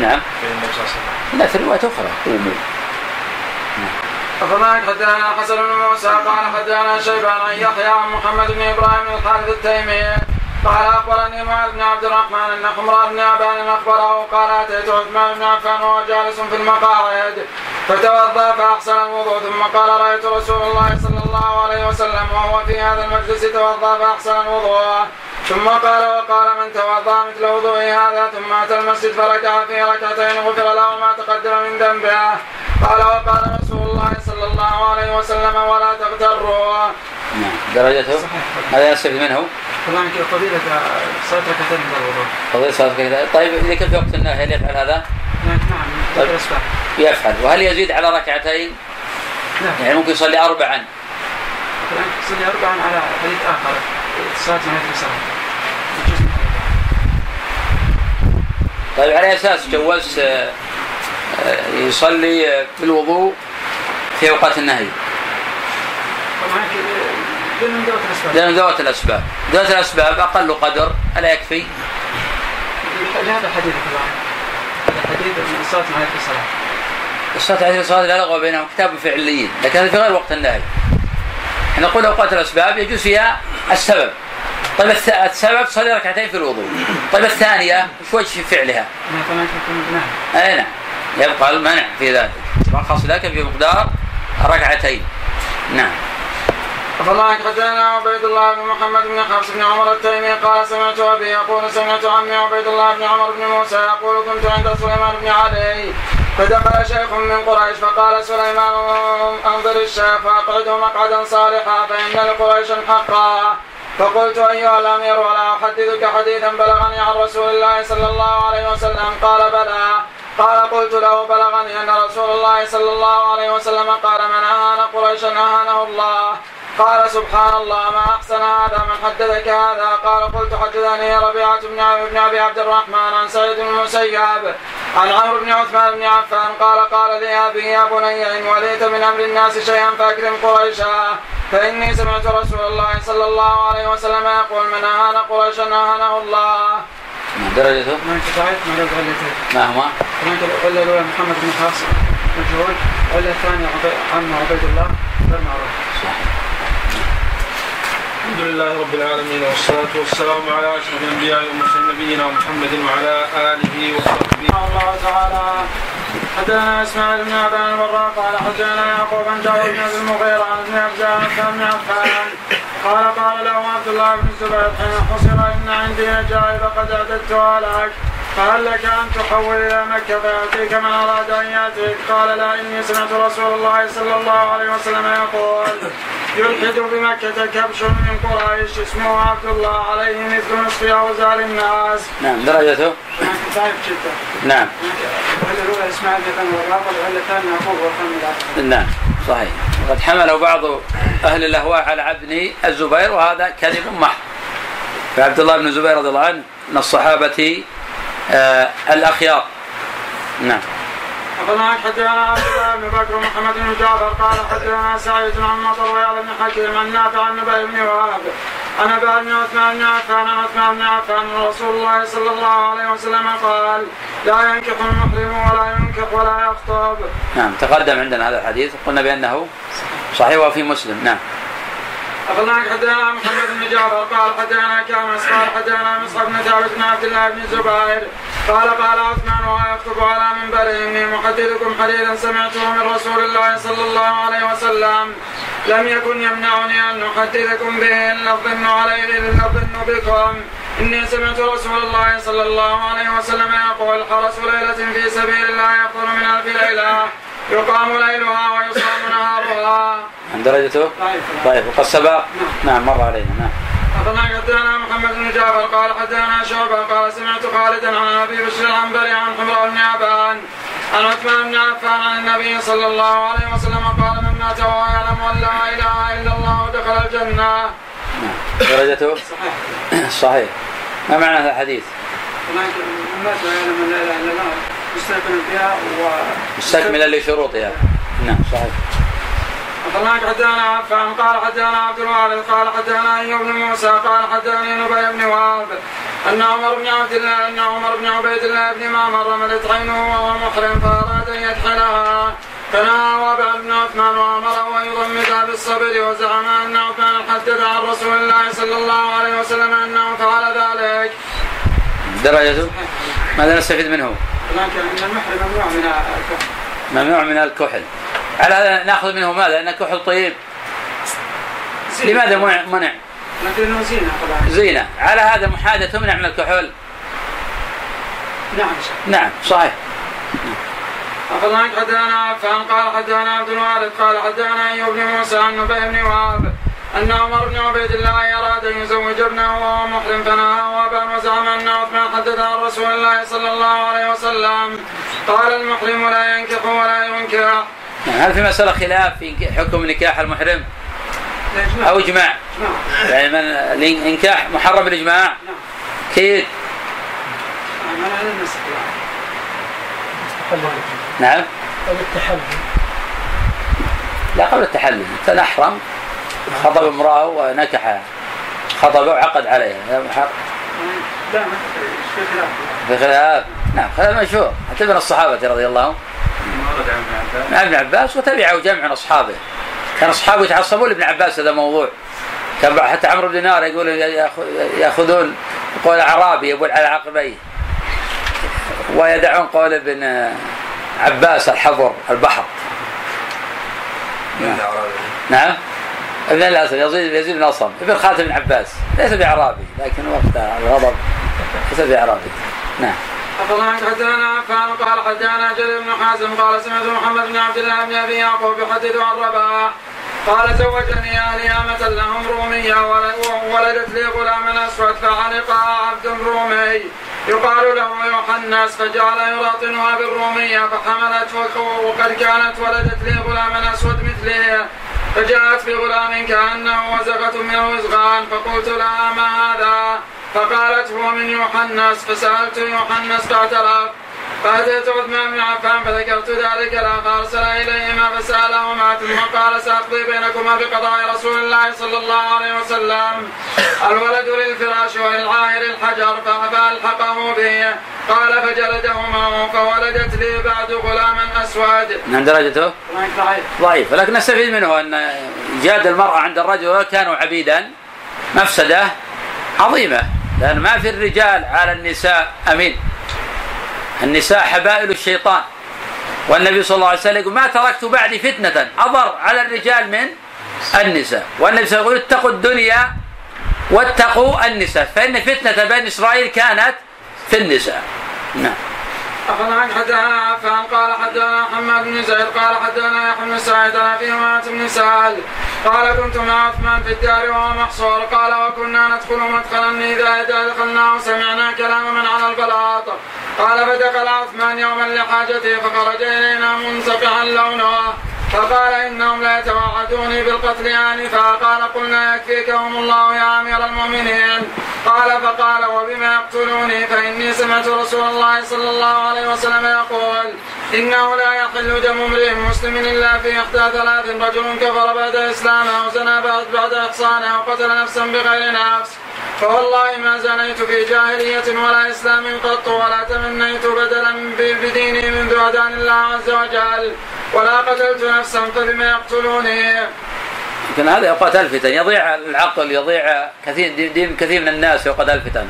نعم. لا في روايه أخرى. قوموا فضحك حدثنا حسن بن موسى قال حدثنا شيبان عن يحيى عن محمد بن إبراهيم بن الحارث التيمي. قال أخبرني معاذ بن عبد الرحمن أن حمران بن أبان أخبره قال أتيت عثمان بن عفان وهو جالس في المقاعد. فتوضأ فاحسن الوضوء ثم قال رأيت رسول الله صلى الله عليه وسلم وهو في هذا المجلس. توضأ فاحسن الوضوء. ثم قال وقال من توضأ مثل وضوء هذا ثم أتى المسجد فركع في ركعتين غفر له ما تقدم من ذنبه. قال وقال رسول الله صلى الله عليه وسلم ولا تغتروا. نعم. درجته؟ هذا يستفيد منه طبعا فضيلة صلاة ركعتين من الوضوء. فضيلة صلاة كذا طيب إذا كان في وقت النهي؟ هل يفعل هذا؟ نعم نعم طيب. يفعل. وهل يزيد على ركعتين؟ نعم. يعني ممكن يصلي اربعا. تصلي أربعا على حديث آخر صلاة نهاية الصلاة الأربعة. طيب على أساس جوز آه، آه، يصلي آه، في أوقات النهي. طبعا كده دون من ذوات الأسباب. ذوات الأسباب أقل قدر ألا يكفي؟ لهذا الحديث طبعا هذا حديث من صلاة نهاية الصلاة الصلاة عليه الصلاة لا لغو بينهم كتاب فعليين لكن هذا في غير وقت النهي. نقول اوقات الأسباب يجوز فيها السبب. طيب السبب صلي ركعتين في الوضوء. طيب الثانية وش وجه في فعلها؟ نعم نعم أي نعم. يبقى المنع في ذلك. لكن في مقدار ركعتين. نعم. فالله حدثنا عبيد الله بن محمد بن حفص بن عمر التيمي. قال سمعت أبي يقول سمعت عمي عبيد الله بن عمر بن موسى يقول كنت عند سليمان بن علي. فدخل شيخ من قريش فقال سليمان أنظر الشيخ فأقعده مقعدا صالحا فإن لقريشا حقا فقلت أيها الأمير ولا أحدثك حديثا بلغني عن رسول الله صلى الله عليه وسلم. قال بلى. قال قلت له بلغني أن رسول الله صلى الله عليه وسلم قال من أهان قريشا أهانه الله. قال سبحان الله ما أحسن هذا من حدثك هذا قال قلت حدثني ربيعة بن بن أبي عبد الرحمن عن سعيد بن المسيب عن عمرو بن عثمان بن عفان قال قال لي ابي يا بني إن وليت من أمر الناس شيئا فأكرم قريشا فإني سمعت رسول الله صلى الله عليه وسلم يقول من أهان قريشا أهانه الله. درجته ضعيف ما له علتين ما هما؟ الأولى محمد بن حفص مجهول العلة الثانية عبي- عم عبيد الله غير معروف الحمد لله رب العالمين والصلاة والسلام على أشرف الأنبياء والمرسلين نبينا محمد وعلى آله وصحبه. الله تعالى حدثنا إسماعيل بن ابان البراء قال حدثنا يعقوب بن داود بن أبي المغيرة عن ابن عبدان بن قال قال له عبد الله بن الزبير حين حصل إن عندي نجائب قد اعددتها لك فهل لك أن تحول إلى مكة فياتيك من أراد أن يأتيك. قال لا إني سمعت رسول الله صلى الله عليه وسلم يقول يلحد بمكة كبش من قريش اسمه عبد الله عليه مثل نصف أوزار الناس. نعم درجته؟ طيب جدا. نعم. وهل الأولى إسماعيل بن والرابع وهل الثاني يعقوب والثاني نعم صحيح. وقد حمله بعض أهل الأهواء على عبد الزبير وهذا كذب محض. فعبد الله بن الزبير رضي الله عنه من الصحابة الأخيار. نعم. أخبرنا حدثنا عبد الله بن بكر ومحمد بن جعفر قال حدثنا سعيد عن مطر ويعلى بن حكيم عن نافع عن نبي بن وهب عن أبي بن عثمان بن عفان عن عثمان بن عفان رسول الله صلى الله عليه وسلم قال لا ينكح المحرم ولا ينكح ولا يخطب. نعم تقدم عندنا هذا الحديث. قلنا بأنه صحيح وفي مسلم. نعم. أخبرنا حدثنا محمد بن جعفر. قال حدثنا كامس قال حدثنا مصعب بن ثابت بن عبد الله بن زبير. قال قال عثمان وهو يخطب على منبره إني محدثكم حديثا سمعته من رسول الله صلى الله عليه وسلم. لم يكن يمنعني أن أحدثكم به الا الظن عليه الا الظن بكم. إني سمعت رسول الله صلى الله عليه وسلم يقول حرس ليلة في سبيل الله افضل من ألف ليلة. يقام ليلها ويصام نهارها. عن درجته طيب طيب وقد سبق نعم مر علينا نعم أخبرنا حدثنا محمد بن جعفر قال حدثنا شعبة قال سمعت خالدا عن أبي بشر العنبري عن حمراء بن عبان عن عثمان بن عفان عن النبي صلى الله عليه وسلم قال من مات وهو يعلم أن لا إله إلا الله دخل الجنة. درجته صحيح. صحيح ما معنى هذا الحديث؟ من مات ويعلم أن لا إله إلا الله مستيقن بها و مستكملا لشروطها نعم. صحيح. أخبرنا حدثنا عفان قال حدثنا عبد الوارث قال حدثنا أيوب بن موسى قال حدثني نبي بن وهب أن عمر بن عبد الله أن عمر بن عبيد الله بن معمر رملت عينه وهو محرم فأراد أن يدخلها. فنهى وابع بن عثمان وأمره أن يضمدها بالصبر وزعم أن عثمان حدث عن رسول الله صلى الله عليه وسلم أنه فعل ذلك. درجته ماذا نستفيد منه؟ المحرم ممنوع من الكفر. ممنوع من الكحل على هذا ناخذ منه ماذا؟ إن الكحل طيب لماذا منع؟ منع؟ لكنه زينة طبعا. زينة على هذا محاذة تمنع من الكحول نعم نعم صحيح أخبرنا حدثنا عفان قال حدثنا عبد الوارث قال حدثنا أيوب بن موسى عن نبي بن وهب أن عمر بن عبيد الله أراد أن يزوج ابنه وهو محرم فنهاه أبا وزعم أن عثمان حدث عن رسول الله صلى الله عليه وسلم. قال المحرم لا ينكح ولا ينكح. نعم، هل في مسألة خلاف في حكم نكاح المحرم؟ أو إجماع؟ نعم يعني من الإنكاح محرم بالإجماع نعم. أكيد. نعم. نعم. أو التحلي لا قبل التحلي أنت أحرم. خطب امرأة ونكح. خطبه وعقد عليها. لا ما في خلاف. في خلاف. نعم خلاف مشهور حتى من الصحابة رضي الله عنهم. عن ابن عباس. مع ابن عباس وتبعه جمع من أصحابه. كان أصحابه يتعصبون لابن عباس هذا موضوع كان حتى عمرو بن دينار يقول ياخ- يأخذون قول أعرابي يبول على عقبيه. ويدعون قول ابن عباس الحضر البحر. نعم. ابن الأسد يزيد يزيد بن أصم. ابن خاتم بن عباس. ليس بإعرابي لكن وقت الغضب ليس بإعرابي. نعم. أخبرنا حدثنا عفان قال حدثنا جرير بن حازم قال سمعت محمد بن عبد الله بن أبي يعقوب يحدث عن رباح قال زوجني أهلي امة لهم رومية ول- وولدت لي غلاما أسود فعلقها عبد رومي. يقال له يوحنس فجعل يراطنها بالرومية فحملت وقد كانت ولدت لي غلاما أسود مثلي فجاءت بغلام كأنه وزغة من وزغان فقلت لها ما هذا؟ فقالت هو من يوحنس فسألت يوحنس فاعترف فاتيت عثمان بن عفان فذكرت ذلك له فأرسل إليهما فسألهما ثم قال سأقضي بينكما بقضاء رسول الله صلى الله عليه وسلم الولد للفراش وللعاهر الحجر فألحقه به قال فجلدهما فولدت لي بعد غلاما أسود. من درجته؟ ضعيف ولكن نستفيد منه أن جاد المرأة عند الرجل ولو كانوا عبيدا مفسدة عظيمة لأن ما في الرجال على النساء أمين. النساء حبائل الشيطان. والنبي صلى الله عليه وسلم يقول ما تركت بعدي فتنة أضر على الرجال من النساء. والنبي صلى الله عليه وسلم يقول اتقوا الدنيا واتقوا النساء. فإن فتنة بني إسرائيل كانت في النساء. نعم. أخذ حدثنا عفان قال حدثنا محمد بن زيد قال حدثنا يحيى بن سعيد عن أبي امامه بن سهل قال كنت مع عثمان في الدار وهو محصور قال وكنا ندخل مدخلا إذا إذا دخلناه سمعنا كلام من على البلاط. قال فدخل عثمان يوما لحاجته فخرج إلينا منسفحا لونه. فقال إنهم لا يتوعدوني بالقتل آنفا. قال قلنا يكفيكهم الله يا أمير المؤمنين. قال فقال وبما يقتلوني فإني سمعت رسول الله صلى الله عليه وسلم يقول إنه لا يحل دم امرئ مسلم إلا في إحدى ثلاث. رجل كفر بعد إسلامه وزنى بعد إحصانه وقتل نفسا بغير نفس. فوالله ما زنيت في جاهلية ولا إسلام قط ولا تمنيت بدلا بديني منذ هداني الله عز وجل ولا قتلت نفسا فبما يقتلوني. لكن هذا اوقات الفتن يضيع العقل يضيع كثير دين كثير من الناس اوقات الفتن.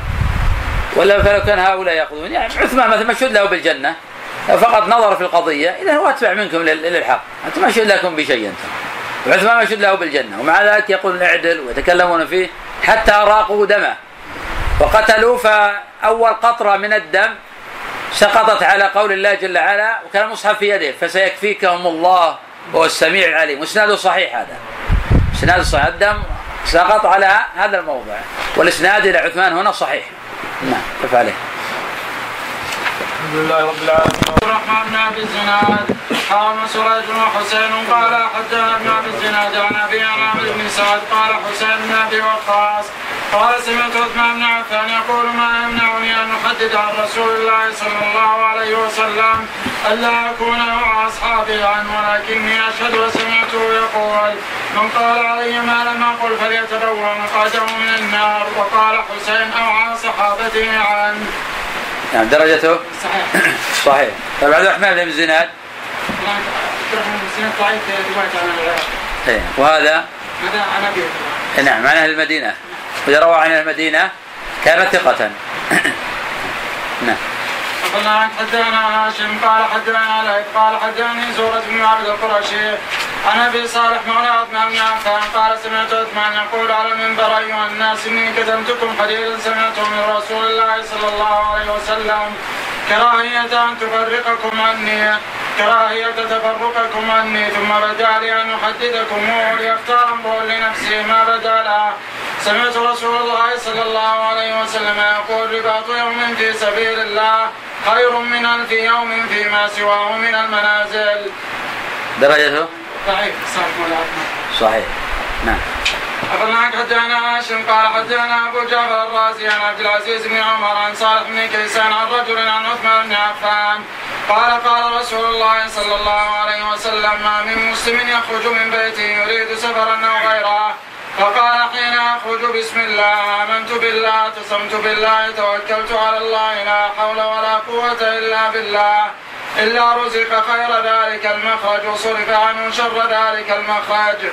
ولا فلو كان هؤلاء يأخذون يعني عثمان مثلا مشهود له بالجنة فقط نظر في القضية إذا هو أتبع منكم للحق. أنتم مشهود لكم بشيء أنتم. وعثمان مشهود له بالجنة ومع ذلك يقول اعدل ويتكلمون فيه. حتى راقوا دمه. وقتلوا فأول قطرة من الدم سقطت على قول الله جل وعلا وكان المصحف في يده فسيكفيكهم الله وهو السميع العليم. وإسناده صحيح هذا. إسناد صحيح. الدم سقط على هذا الموضع. والإسناد إلى عثمان هنا صحيح. نعم كيف عليه. الحمد لله رب العالمين. الرحمن بن عبد الزناد قام سريج وحسين قال حدثنا ابن عبد الزناد عن أبي عن عمرو بن سعد قال حسين بن أبي وقاص. قال سمعت عثمان بن عفان يقول ما يمنعني أن أحدد عن رسول الله صلى الله عليه وسلم الا أكون مع أصحابي عنه ولكني أشهد وسمعته يقول من قال علي ما لم أقل فليتبوأ مقعده من النار. وقال حسين أو عن صحابته عنه نعم درجته صحيح. صحيح. طيب عبد الرحمن بن زناد ضعيف رواية عن العراق إيه. وهذا؟ هذا عن أبي نعم عن أهل المدينة. وإذا روى عن أهل المدينة كان ثقة. نعم. عن حدثنا هاشم قال حدثنا ليث قال حدثني زورة بن عبد القرشي عن أبي صالح مولى عثمان بن عفان قال سمعت عثمان يقول على المنبر أيها الناس إني كتمتكم حديثا سمعته من رسول الله صلى الله عليه وسلم. كراهية أن تفرقكم عني كراهية تفرقكم عني ثم بدا لي أن أحددكم وليختار امرؤ لنفسه ما بدا له سمعت رسول الله صلى الله عليه وسلم يقول رباط يوم في سبيل الله خير من ألف يوم فيما سواه من المنازل. درجته ضعيف صحيح. نعم. أخبرنا حدثنا هاشم قال حدثنا أبو جعفر الرازي عن عبد العزيز بن عمر عن صالح بن كيسان عن رجل عن عثمان بن عفان. قال قال رسول الله صلى الله عليه وسلم ما من مسلم يخرج من بيته يريد سفرا أو غيره. فقال حين أخرج بسم الله آمنت بالله اعتصمت بالله توكلت على الله لا حول ولا قوة إلا بالله. إلا رزق خير ذلك المخرج وصرف عنه شر ذلك المخرج.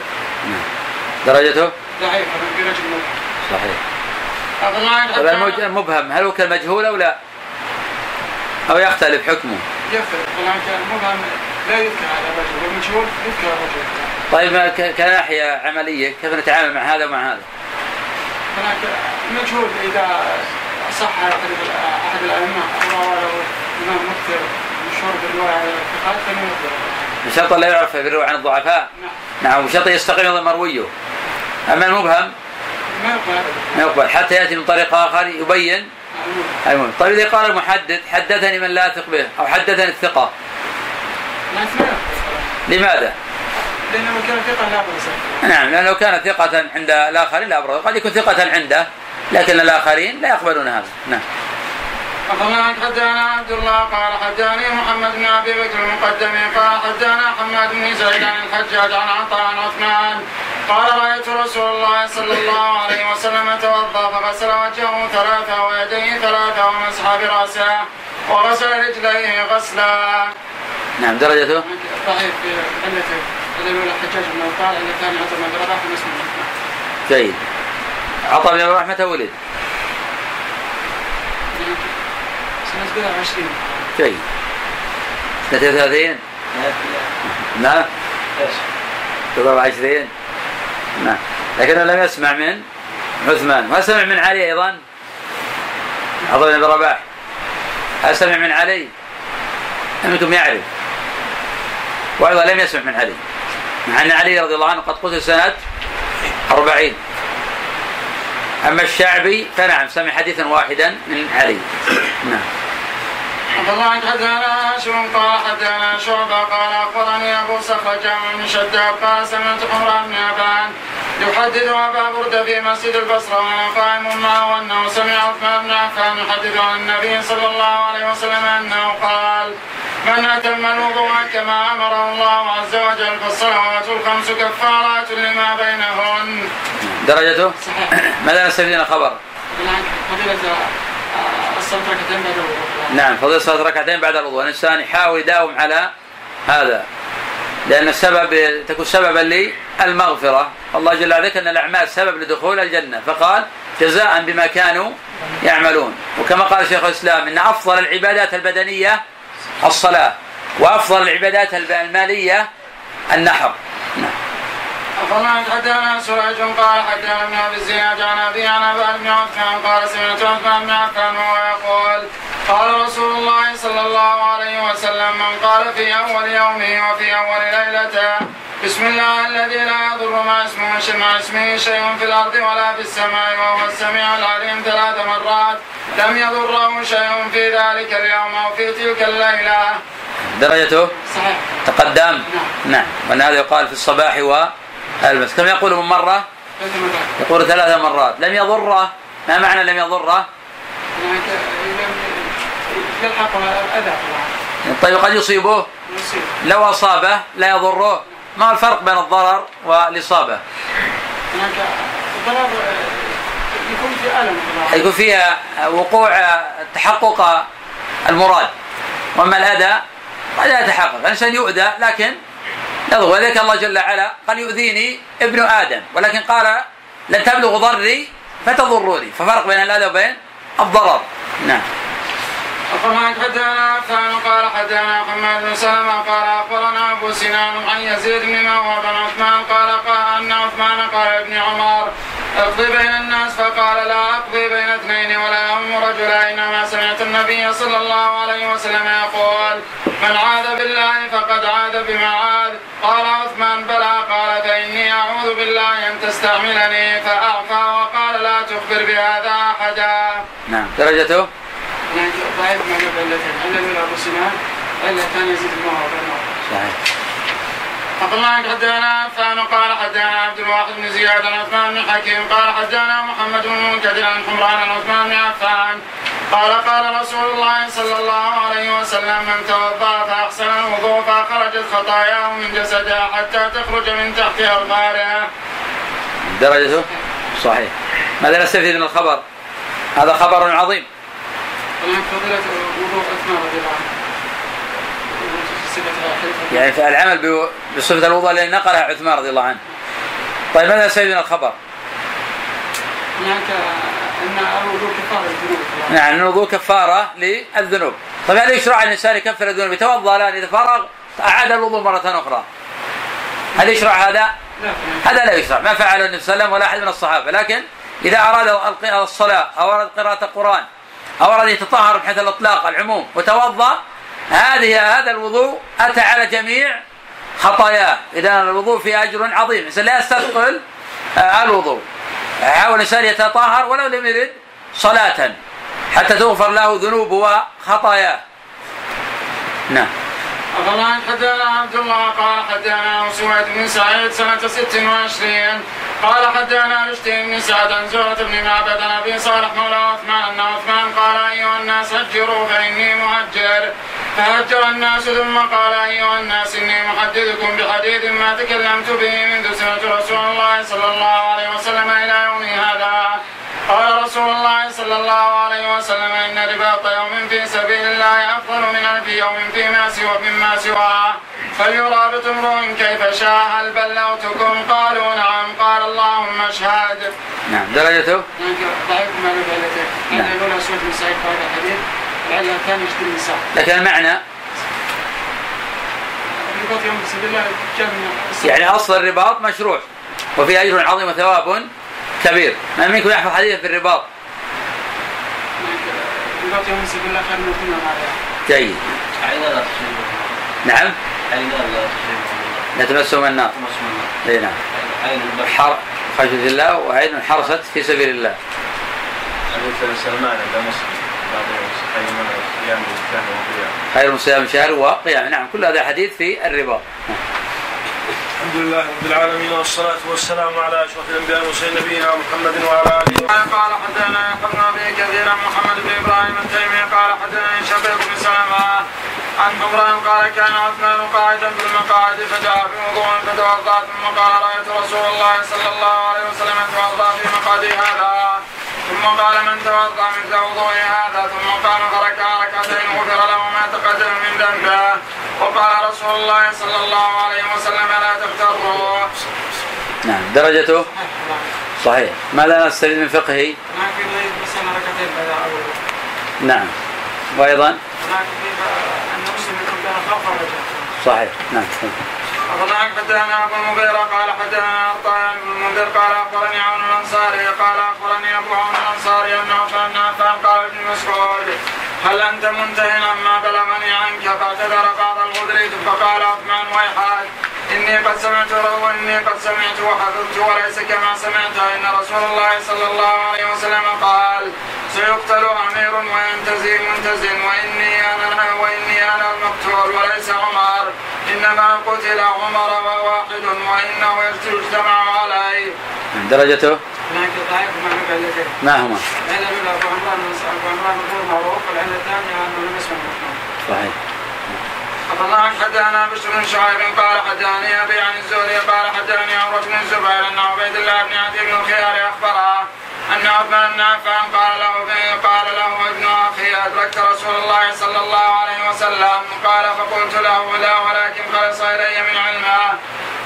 درجته؟ ضعيف صحيح. طيب الموج- المبهم هل هو كالمجهول أو لا؟ أو يختلف حكمه؟ يختلف. طبعا كان مبهم. لا يذكر هذا الرجل. والمجهول يذكر الرجل. طيب ما ك- كناحية عملية كيف نتعامل مع هذا ومع هذا؟ هناك مجهول إذا صح أحد الأئمة أو روى له امام مكثر مشهور بالرواية على الثقات بشرط لا يعرف بالرواية عن الضعفاء. نعم. نعم وشرط يستقيم أيضا مرويه أما المبهم؟ ما يقبل. ما يقبل حتى يأتي من طريق آخر يبين. المهم طيب إذا قال المحدث حدثني من لا أثق به أو حدثني الثقة. ما لأنه كان ثقة لا بأس. نعم لأنه لو كان ثقة عند الآخرين لا أبرز. قد يكون ثقة عنده لكن الآخرين لا يقبلون هذا. نعم. أخبرنا حدثنا عبد الله؟ قال حدثني محمد بن أبي بكر المقدمي قال حدثنا حماد بن زيد عن الحجاج عن عطاء عن عثمان. قال رأيت رسول الله صلى الله عليه وسلم توضأ فغسل وجهه ثلاثة ويديه ثلاثة ومسح برأسه وغسل رجليه غسلا. نعم درجته؟ ضعيف في الذي الحجاج بن قال إلى الثاني عطاء بن رباح بن اسمه جيد. عطاء بن رباح متى ولد؟ سنة 20 جيد. سنة 30 نعم. إيش؟ 24 نعم. لكنه لم يسمع من عثمان. ما سمع من علي أيضا؟ عطاء بن رباح هل سمع من علي؟ منكم يعرف. وأيضا لم يسمع من علي. مع ان علي رضي الله عنه قد قتل سنة 40 أما الشعبي فنعم سمع حديثا واحدا من علي. نعم. الله حدثنا هاشم قال حدثنا شعبة قال أخبرني أبو صخر جامع بن شداد قال سمعت عمران بن أبان يحدث أبا بردة في مسجد البصرة وأنا قائم معه أنه سمع عثمان بن عفان يحدث عن النبي صلى الله عليه وسلم أنه قال من أتم الوضوء كما أمره الله عز وجل فالصلوات الخمس كفارات لما بينهن. درجته صحيح ماذا نستفيد من الخبر؟ الصلاة ركعتين بعد الوضوء نعم فضيلة صلاة ركعتين بعد الوضوء. الإنسان يحاول يداوم على هذا لأن السبب تكون سببا للمغفرة. الله جل وعلا أن الأعمال سبب لدخول الجنة فقال جزاء بما كانوا يعملون. وكما قال شيخ الإسلام إن أفضل العبادات البدنية الصلاة وأفضل العبادات المالية النحر. نعم. أخبرنا حدثنا سريج قال حدثنا ابن أبي الزياد عن ابي عن ابي بن عثمان قال سمعت عثمان بن عفان وهو يقول قال رسول الله صلى الله عليه وسلم من قال في أول يومه وفي أول ليلته بسم الله الذي لا يضر مع اسمه مع اسمه شيء في الأرض ولا في السماء وهو السميع العليم ثلاث مرات. لم يضره شيء في ذلك اليوم أو في تلك الليلة. درجته؟ صحيح. تقدم؟ نعم. وأن هذا يقال في الصباح والمساء كم يقول من مرات. يقول ثلاث مرات. لم يضره؟ ما معنى لم يضره؟ يعني طيب قد يصيبه؟ يصيب. لو أصابه لا يضره. ما الفرق بين الضرر والإصابة؟ الضرر آه، يكون في ألم. يكون فيها وقوع تحقق المراد. وأما الأذى قد لا يتحقق. الإنسان يؤذى لكن يضر ولذلك الله جل وعلا قال يؤذيني ابن آدم. ولكن قال لن تبلغ ضري فتضروني ففرق بين الأذى وبين الضرر. نعم. أخبرنا حدثنا عفان قال حدثنا محمد بن سلمة قال أخبرنا أبو سنان عن يزيد بن موهب بن عثمان قال قال أن عثمان قال ابن عمر أقضي بين الناس فقال لا أقضي بين اثنين ولا أم رجلا إنما سمعت النبي صلى الله عليه وسلم يقول من عاذ بالله فقد عاذ بما عاذ قال عثمان بلى. قال فإني أعوذ بالله أن تستعملني. فأعفى وقال لا تخبر بهذا أحدا. نعم. درجته؟ ضعيف ما قبل علتين عند من أبو سنان إلا كان يزيد الموهبة صحيح. أخبرنا حدثنا عفان قال حدثنا عبد الواحد بن زياد عن عثمان بن حكيم قال حدثنا محمد بن منكدر عن حمران عن عثمان بن عفان قال قال رسول الله صلى الله عليه وسلم من توضأ فأحسن الوضوء فخرجت خطاياه من جسده حتى تخرج من تحت اظفاره. درجته صحيح. ماذا نستفيد من الخبر؟ هذا خبر عظيم. فضيلة وضوء عثمان رضي الله عنه يعني في العمل بصفة الوضوء الذي نقلها عثمان رضي الله عنه. طيب ماذا من الخبر؟ هناك أن الوضوء كفارة الذنوب طبعا نعم الوضوء كفارة للذنوب. طيب هل يشرع الإنسان يكفر الذنوب. يتوضأ الآن إذا فرغ أعاد الوضوء مرة أخرى. هل يشرع هذا؟ لا. هذا لا يشرع. ما فعله النبي صلى الله عليه وسلم ولا أحد من الصحابة. لكن إذا أراد الصلاة أو أراد قراءة القرآن أو أراد يتطهر بحيث الإطلاق العموم وتوضأ هذه هذا الوضوء أتى على جميع خطاياه. إذا الوضوء فيه أجر عظيم. الإنسان لا يستثقل آه، الوضوء. يحاول الإنسان يتطهر ولو لم يرد صلاة حتى تغفر له ذنوبه وخطاياه. نعم. أخبرنا حدثنا عبد الله قال حدثنا سويد بن سعيد سنة 26 قال حدثنا رشدي بن سعد عن زهرة بن معبد عن أبي صالح مولى عثمان أن عثمان قال أيها الناس هجروا فإني مهجر. فهجر الناس ثم قال أيها الناس إني محدثكم بحديث ما تكلمت به منذ سمعت رسول الله صلى الله عليه وسلم إلى يوم هذا. قال رسول الله صلى الله عليه وسلم إن رباط يوم في سبيل الله أفضل من ألف يوم فيما سوى مما سواه فليرابط امرؤ كيف شاء؟ هل بلغتكم؟ قالوا نعم. قال اللهم اشهد. نعم. درجته؟ ضعيف ما له نعم. علته الاولى سوره بن سعيد في هذا الحديث العله الثانية اشتري النساء لكن المعنى يوم في سبيل الله. يعني أصل الرباط مشروع. وفيه أجر عظيم وثواب. كبير من منكم يحفظ حديثا في الرباط. جيد. عينا لا تصيبهم نعم. عينا لا تمسهم النار. إي نعم. حر خشية الله وعين حرست في سبيل الله. حديث سلمان عند مسلم. خير من صيام شهر وقيام نعم. كل هذا حديث في الرباط. الحمد لله رب العالمين والصلاة والسلام على أشرف الأنبياء والمرسلين نبينا محمد وعلى آله قال حدثنا يحيى به كثيرا محمد بن إبراهيم التيمي قال حدثني شقيق بن سلمة عن عمران قال كان عثمان قاعدا في المقاعد فجاء بوضوء فتوضأ ثم قال رأيت رسول الله صلى الله عليه وسلم يتوضأ في مقعدي هذا. ثم قال من توضأ مثل وضوء هذا؟ ثم قام فركع ركعتين غفر له ما تقدم من ذنبه. وقال رسول الله صلى الله عليه وسلم لا تغتروا نعم درجته؟ صحيح. ماذا نستفيد من فقهه؟ نعم. وأيضا؟ صحيح. نعم أخبرنا حدثنا أبو المغيرة قال حدثنا عطاء بن المنذر قال أخبرني عون الأنصاري قال أخبرني أبو عون الأنصاري أنه كان عفان قال ابن مسعود هل أنت منتهي عما بلغني عنك؟ فاعتذر بعض الغدر فقال عثمان ويحك إني قد سمعت رو إني قد سمعت وحفظت وليس كما سمعت إن رسول الله صلى الله عليه وسلم قال سيقتل أمير وينتزي منتز وإني أنا وإني أنا المقتول وليس عمر. إنما قتل عمر وواحد وإنه يجتمع عليه. درجته؟ ما هما؟ صحيح. أخبرنا حدثنا بشر بن شعيب قال حدثني أبي عن الزهري قال حدثني عمرو بن الزبير أن عبيد الله بن عدي بن الخيار أخبره أن عثمان بن عفان قال له قال له ابن أخي أدركت رسول الله صلى الله عليه وسلم. قال فقلت له لا ولكن خلص إلي من علمه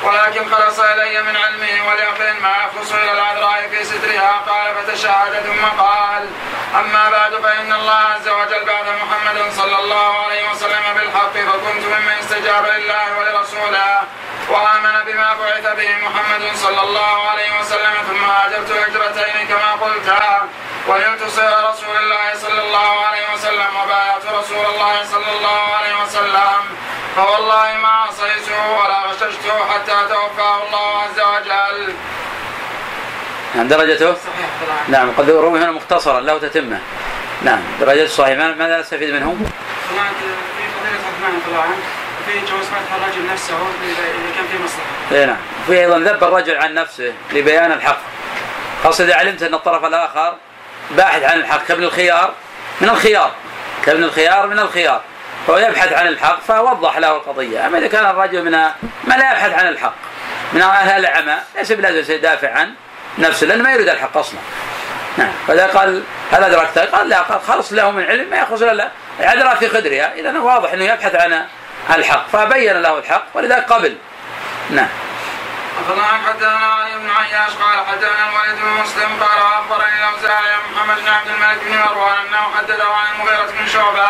ولكن خلص إلي من علمه وليقل ما يخلص إلى العذراء في سترها. قال فتشهد ثم قال أما بعد فإن الله عز وجل بعث محمد صلى الله عليه وسلم بالحق فكنت ممن استجاب لله ولرسوله وآمن بما بعث به محمد صلى الله عليه وسلم. ثم هاجرت هجرتين كما قلت ونلت سير رسول الله صلى الله عليه وسلم وبايعت رسول الله صلى الله عليه وسلم. فوالله ما عصيته ولا غششته حتى توفاه الله عز وجل. نعم درجته؟ صحيح نعم قد روي هنا مختصرا له تتمة. نعم درجته صحيح. ما- ماذا نستفيد منه؟ هناك في فضيلة عثمان رضي الله عنه وفي جواز فتح الرجل نفسه إذا كان في مصلحة. اي نعم. في أيضا ذب الرجل عن نفسه لبيان الحق. خاصة اذا علمت أن الطرف الآخر باحث عن الحق كابن الخيار من الخيار. كابن الخيار من الخيار. فهو يبحث عن الحق فوضح له القضية. أما إذا كان الرجل من ما لا يبحث عن الحق. من أهل العمى ليس بلازم يدافع عن نفسه لأنه ما يريد الحق أصلا. نعم. فإذا قال هل أدركته؟ قال لا قال خلص له من علم ما يخلص إلا عذرا في خدرها. إذا واضح أنه يبحث عن الحق. فبين له الحق. ولذلك قبل. نعم. أخبرنا حدثنا علي بن عياش قال حدثنا الوليد بن مسلم قال أخبرني الأوزاعي عن محمد بن عبد الملك بن مروان أنه حدثه عن المغيرة بن شعبة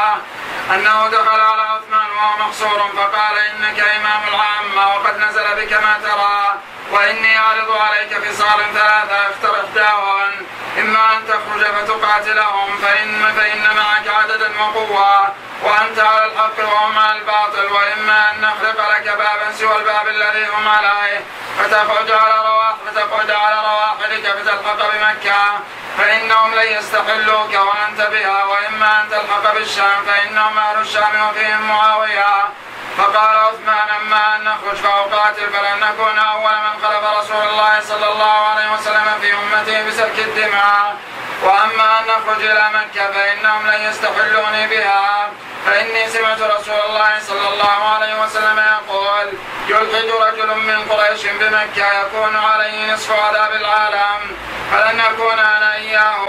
أنه دخل على عثمان وهو مقصور فقال إنك إمام العامة وقد نزل بك ما ترى وإني أعرض عليك خصال ثلاثة اختر إحداهن إما أن تخرج فتقاتلهم فإن فإن معك عددا وقوة وأنت على الحق وهم على الباطل وإما أن نخلق لك بابا سوى الباب الذي هم عليه. فتقعد على رواح فتقعد على رواحلك فتلحق بمكة. فإنهم لن يستحلوك وأنت بها وإما أن تلحق بالشام فإنهم أهل الشام وفيهم معاوية. فقال عثمان أما أن نخرج فأقاتل فلن نكون أول من خلف رسول الله صلى الله عليه وسلم في أمته بسفك الدماء. وأما أن نخرج إلى مكة فإنهم لن يستحلوني بها. فإني سمعت رسول الله صلى الله عليه وسلم يقول يلحد رجل من قريش بمكة يكون عليه نصف عذاب العالم. فلن نكون أنا إياه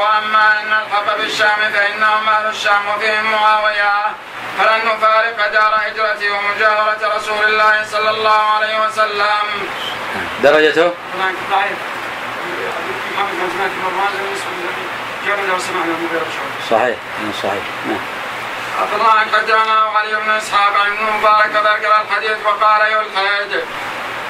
وأما إن الحق بالشام فإنهم أهل الشام وفيهم معاوية. فلن نفارق دار هجرته ومجاورة رسول الله صلى الله عليه وسلم. درجته؟ صحيح صحيح نعم. عبد الله عن حدانا وعلي بن إسحاق عن مبارك ذكر الحديث وقال يلحد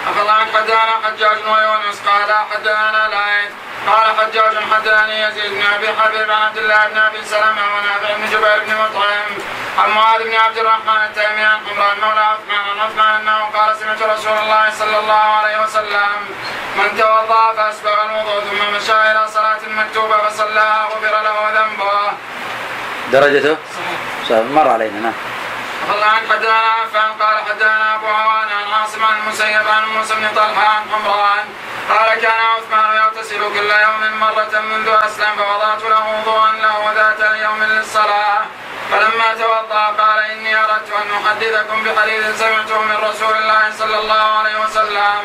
عبد الله عن حدانا حجاج ويونس قال حدانا لايث قال حجاج حداني يزيد بن أبي حبيب عن عبد الله بن أبي سلمة ونافع بن جبير بن مطعم عن معاذ بن عبد الرحمن التيمي عن حمران مولى عثمان عن عثمان أنه قال سمعت رسول الله صلى الله عليه وسلم من توضأ فأسبغ الوضوء ثم مشى إلى صلاة مكتوبة فصلاها غفر له ذنبه. درجته؟ صحيح. مر علينا نعم. الله عن حدانا عفان قال حدانا أبو عوان عن عاصم عن المسيب عن موسى بن طلحة عن حمران. قال كان عثمان يغتسل كل يوم مرة منذ أسلم فوضعت له وضوءا له ذات اليوم للصلاة. فلما توضأ قال إني أردت أن أحدثكم بحديث سمعته من رسول الله صلى الله عليه وسلم.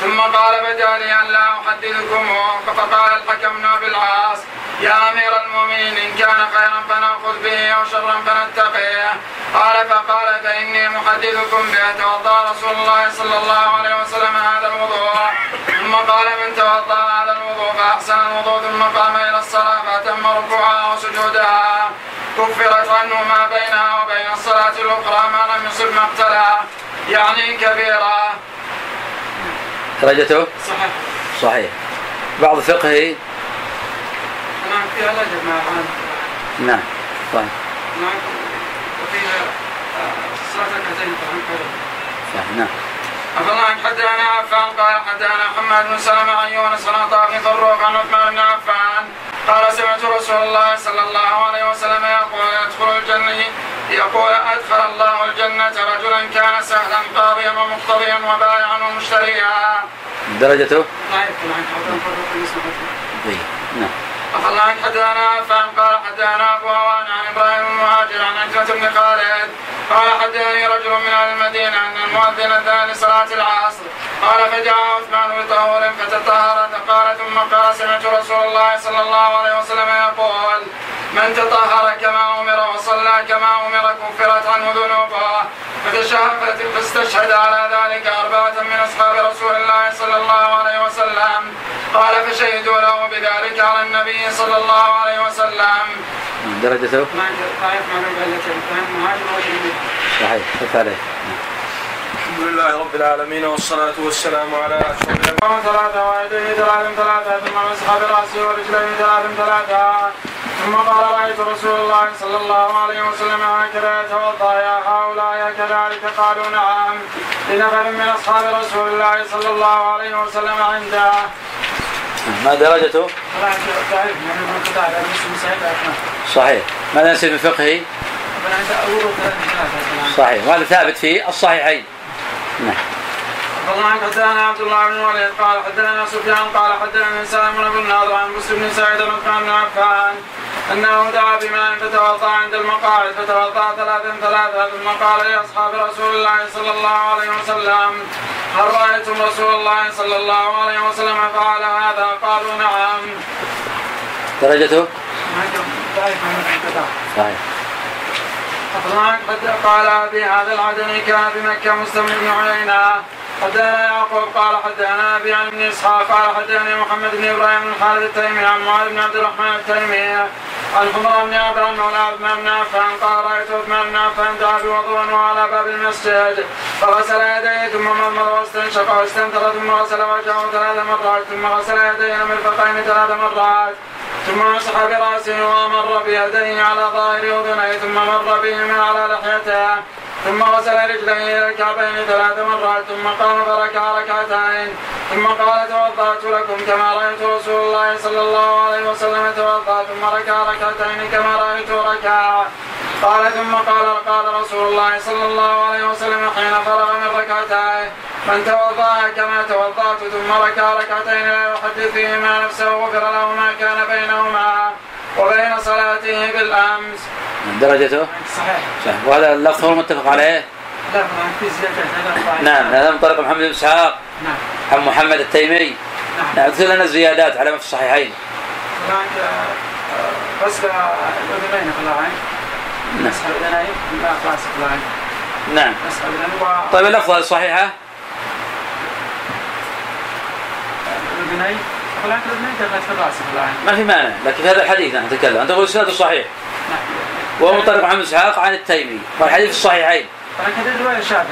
ثم قال بدا لي أن لا أحدثكم. فقال الحكم بن أبي العاص يا أمير المؤمنين إن كان خيرا فنأخذ به أو شرا فنتقيه. قال فقال فإني محدثكم توضأ رسول الله صلى الله عليه وسلم هذا الوضوء. ثم قال من توضأ هذا الوضوء فأحسن الوضوء ثم قام إلى الصلاة فأتم ركوعها وسجودها. كفرت عنه ما بينها وبين الصلاة الأخرى ما لم يصب مقتلها يعني كبيرة. درجته؟ صحيح. صحيح. بعض فقهه نعم فيها لجب مع نعم طيب نعم وفيها صلاة ركعتين صحيح نعم الله عن حدثنا عفان قال حدثنا محمد بن سلمة عن يونس عن عطاء بن عن عثمان بن عفان قال سمعت رسول الله صلى الله عليه وسلم يقول يدخل الجنة يقول أدخل الله الجنة رجلا كان سهلا قاضيا ومقتضيا وبائعا ومشتريا. درجته؟ لا يدخل عن فروق طيب نعم. عن حدثنا عفان قال حدثنا أبو عوان عن إبراهيم المهاجر عن عكرمة بن خالد. قال حدثني رجل من أهل المدينة أن المؤذن أذن لصلاة العصر. قال فجاء عثمان بطهور فتطهر. قال ثم قال سمعت رسول الله صلى الله عليه وسلم يقول من تطهر كما أمر وصلى كما أمر كفرت عنه ذنوبه. فاستشهد على ذلك أربعة من أصحاب رسول الله صلى الله عليه وسلم. قال فشهدوا له بذلك على النبي صلى الله عليه وسلم. درجته؟ صحيح خف عليه الحمد لله رب العالمين والصلاة والسلام على أشرف الأنبياء ثلاثة ويديه ثلاث ثلاثة ثم مسح برأسه ورجليه ثلاث ثلاثة ثم قال رأيت رسول الله صلى الله عليه وسلم هكذا يتوضأ يا هؤلاء كذلك قالوا نعم لنفر من أصحاب رسول الله صلى الله عليه وسلم عنده ما درجته؟ صحيح ماذا نسيب من فقهه؟ صحيح وهذا ثابت في الصحيحين نعم الله حدثنا عبد الله بن وليد قال حدثنا سفيان قال حدثنا سالم بن الناظر عن مسلم بن سعيد بن عثمان بن عفان أنه دعا بماء فتوضأ عند المقاعد فتوضأ ثلاثا ثلاثا ثم قال لأصحاب رسول الله صلى الله عليه وسلم هل رايتم رسول الله صلى الله عليه وسلم فعل هذا؟ قالوا نعم. درجته؟ صحيح. قال ابي هذا العدني كان بمكة مستملي ابن عيينه حدثنا يعقوب قال حدثنا ابي عن ابن اسحاق قال حدثني محمد بن إبراهيم بن الحارث التيمي عن معاذ بن عبد الرحمن التيمي عن حمران بن أبان مولى عثمان بن عفان قال رايت عثمان بن عفان دعا بوضوء وعلى باب المسجد فغسل يديه ثم مضمض واستنشق واستنثر ثم غسل وجهه ثلاث مرات ثم غسل يديه المرفقين ثلاث مرات ثم مسح براسه ومر بيديه على ظاهر اذنيه ثم مر بهما على لحيته ثم غسل رجليه إلى الكعبين ثلاث مرات ثم قام فركع ركعتين. ثم قال توضأت لكم كما رأيت رسول الله صلى الله عليه وسلم توضأ ثم ركع ركعتين كما رأيت ركع قال ثم قال قال رسول الله صلى الله عليه وسلم حين فرغ من ركعتين من توضأ كما توضأت ثم ركع ركعتين لا يحدث فيهما نفسه غفر له ما كان بينهما. وبين صلاته بالأمس. درجته؟ صحيح. صحيح. وهذا اللفظ هو المتفق عليه؟ لا زيادات ضعيف. نعم هذا من طريق محمد بن إسحاق. نعم. عن محمد التيمي. نعم. نعم اذكر لنا الزيادات على ما في الصحيحين. هناك آه، غسل الاذنين في العين نعم. الاذنين العين نعم. طيب اللفظة الصحيحة الاذنين ما في مانع لكن في هذا الحديث نحن نتكلم. أنت تقول الاسناد الصحيح نعم. وهو من طريق محمد إسحاق عن التيمي. والحديث الصحيحين. طبعا كذا رواية شاذة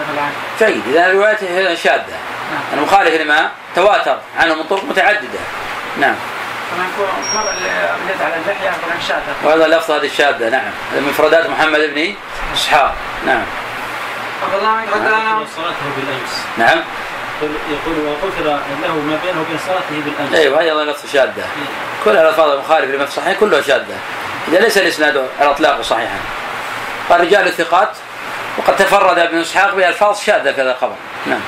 جيد. إذا روايته شاذة. نعم. المخالف لما تواتر عنه من طرق متعددة. نعم. شاذة. وهذا اللفظ هذه الشاذة. نعم. مفردات محمد بن إسحاق. نعم. الله بن حدانا صلاته بالامس نعم. يقول- يقول وغفر له ما بينه وبين صلاته بالأمس. أيوه هذه أيضا لفظ شاذة كل الألفاظ المخالفة لما في الصحيحين كلها شاذة إذا ليس الإسناد على اطلاقه صحيحا. قال رجال الثقات وقد تفرد ابن إسحاق بألفاظ شاذة في هذا الخبر نعم.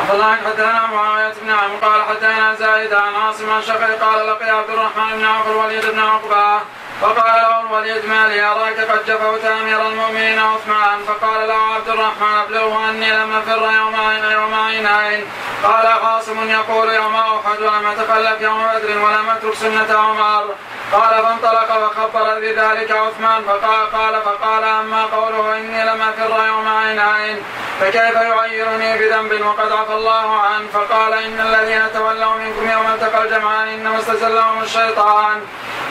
عبد الله بن حدانا معاويه بن عمرو قال حدانا زايد عن عاصم عن شقي قال لقي عبد الرحمن بن عوف الوليد بن عقبة فقال له الوليد ما لي اراك قد جفوت أمير المؤمنين عثمان؟ فقال له عبد الرحمن أبلغه أني لم أفر يوم عين يوم عينين قال عاصم يقول يوم أحد ولم أتخلف يوم بدر ولم أترك سنة عمر. قال فانطلق وخبر بذلك عثمان فقال قال فقال أما قوله إني لم أفر يوم عينين فكيف يعيرني بذنب وقد عفى الله عنه؟ فقال إن الذين تولوا منكم يوم التقى الجمعان إنما استزلهم الشيطان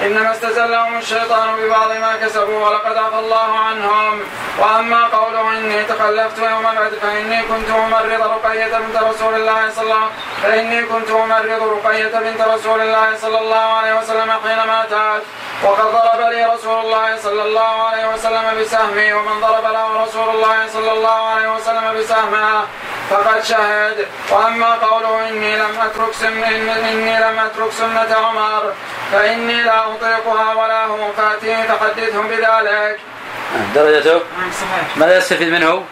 إنما استزلهم الشيطان ببعض ما كسبوا ولقد عفى الله عنهم. وأما قوله إني تخلفت يوم العيد فإني كنت أمرض رقية بنت رسول الله صلى الله فإني كنت أمرض رقية بنت رسول الله صلى الله عليه وسلم حينما اتت وقد ضرب لي رسول الله صلى الله عليه وسلم بسهمي ومن ضرب له رسول الله صلى الله عليه وسلم بسهمه فقد شهد وأما قوله إني لم أترك سن إني لم أترك سنة عمر فإني لا أطيقها ولا هم فاتهم فحدثهم بذلك. درجته نعم. ماذا يستفيد منه؟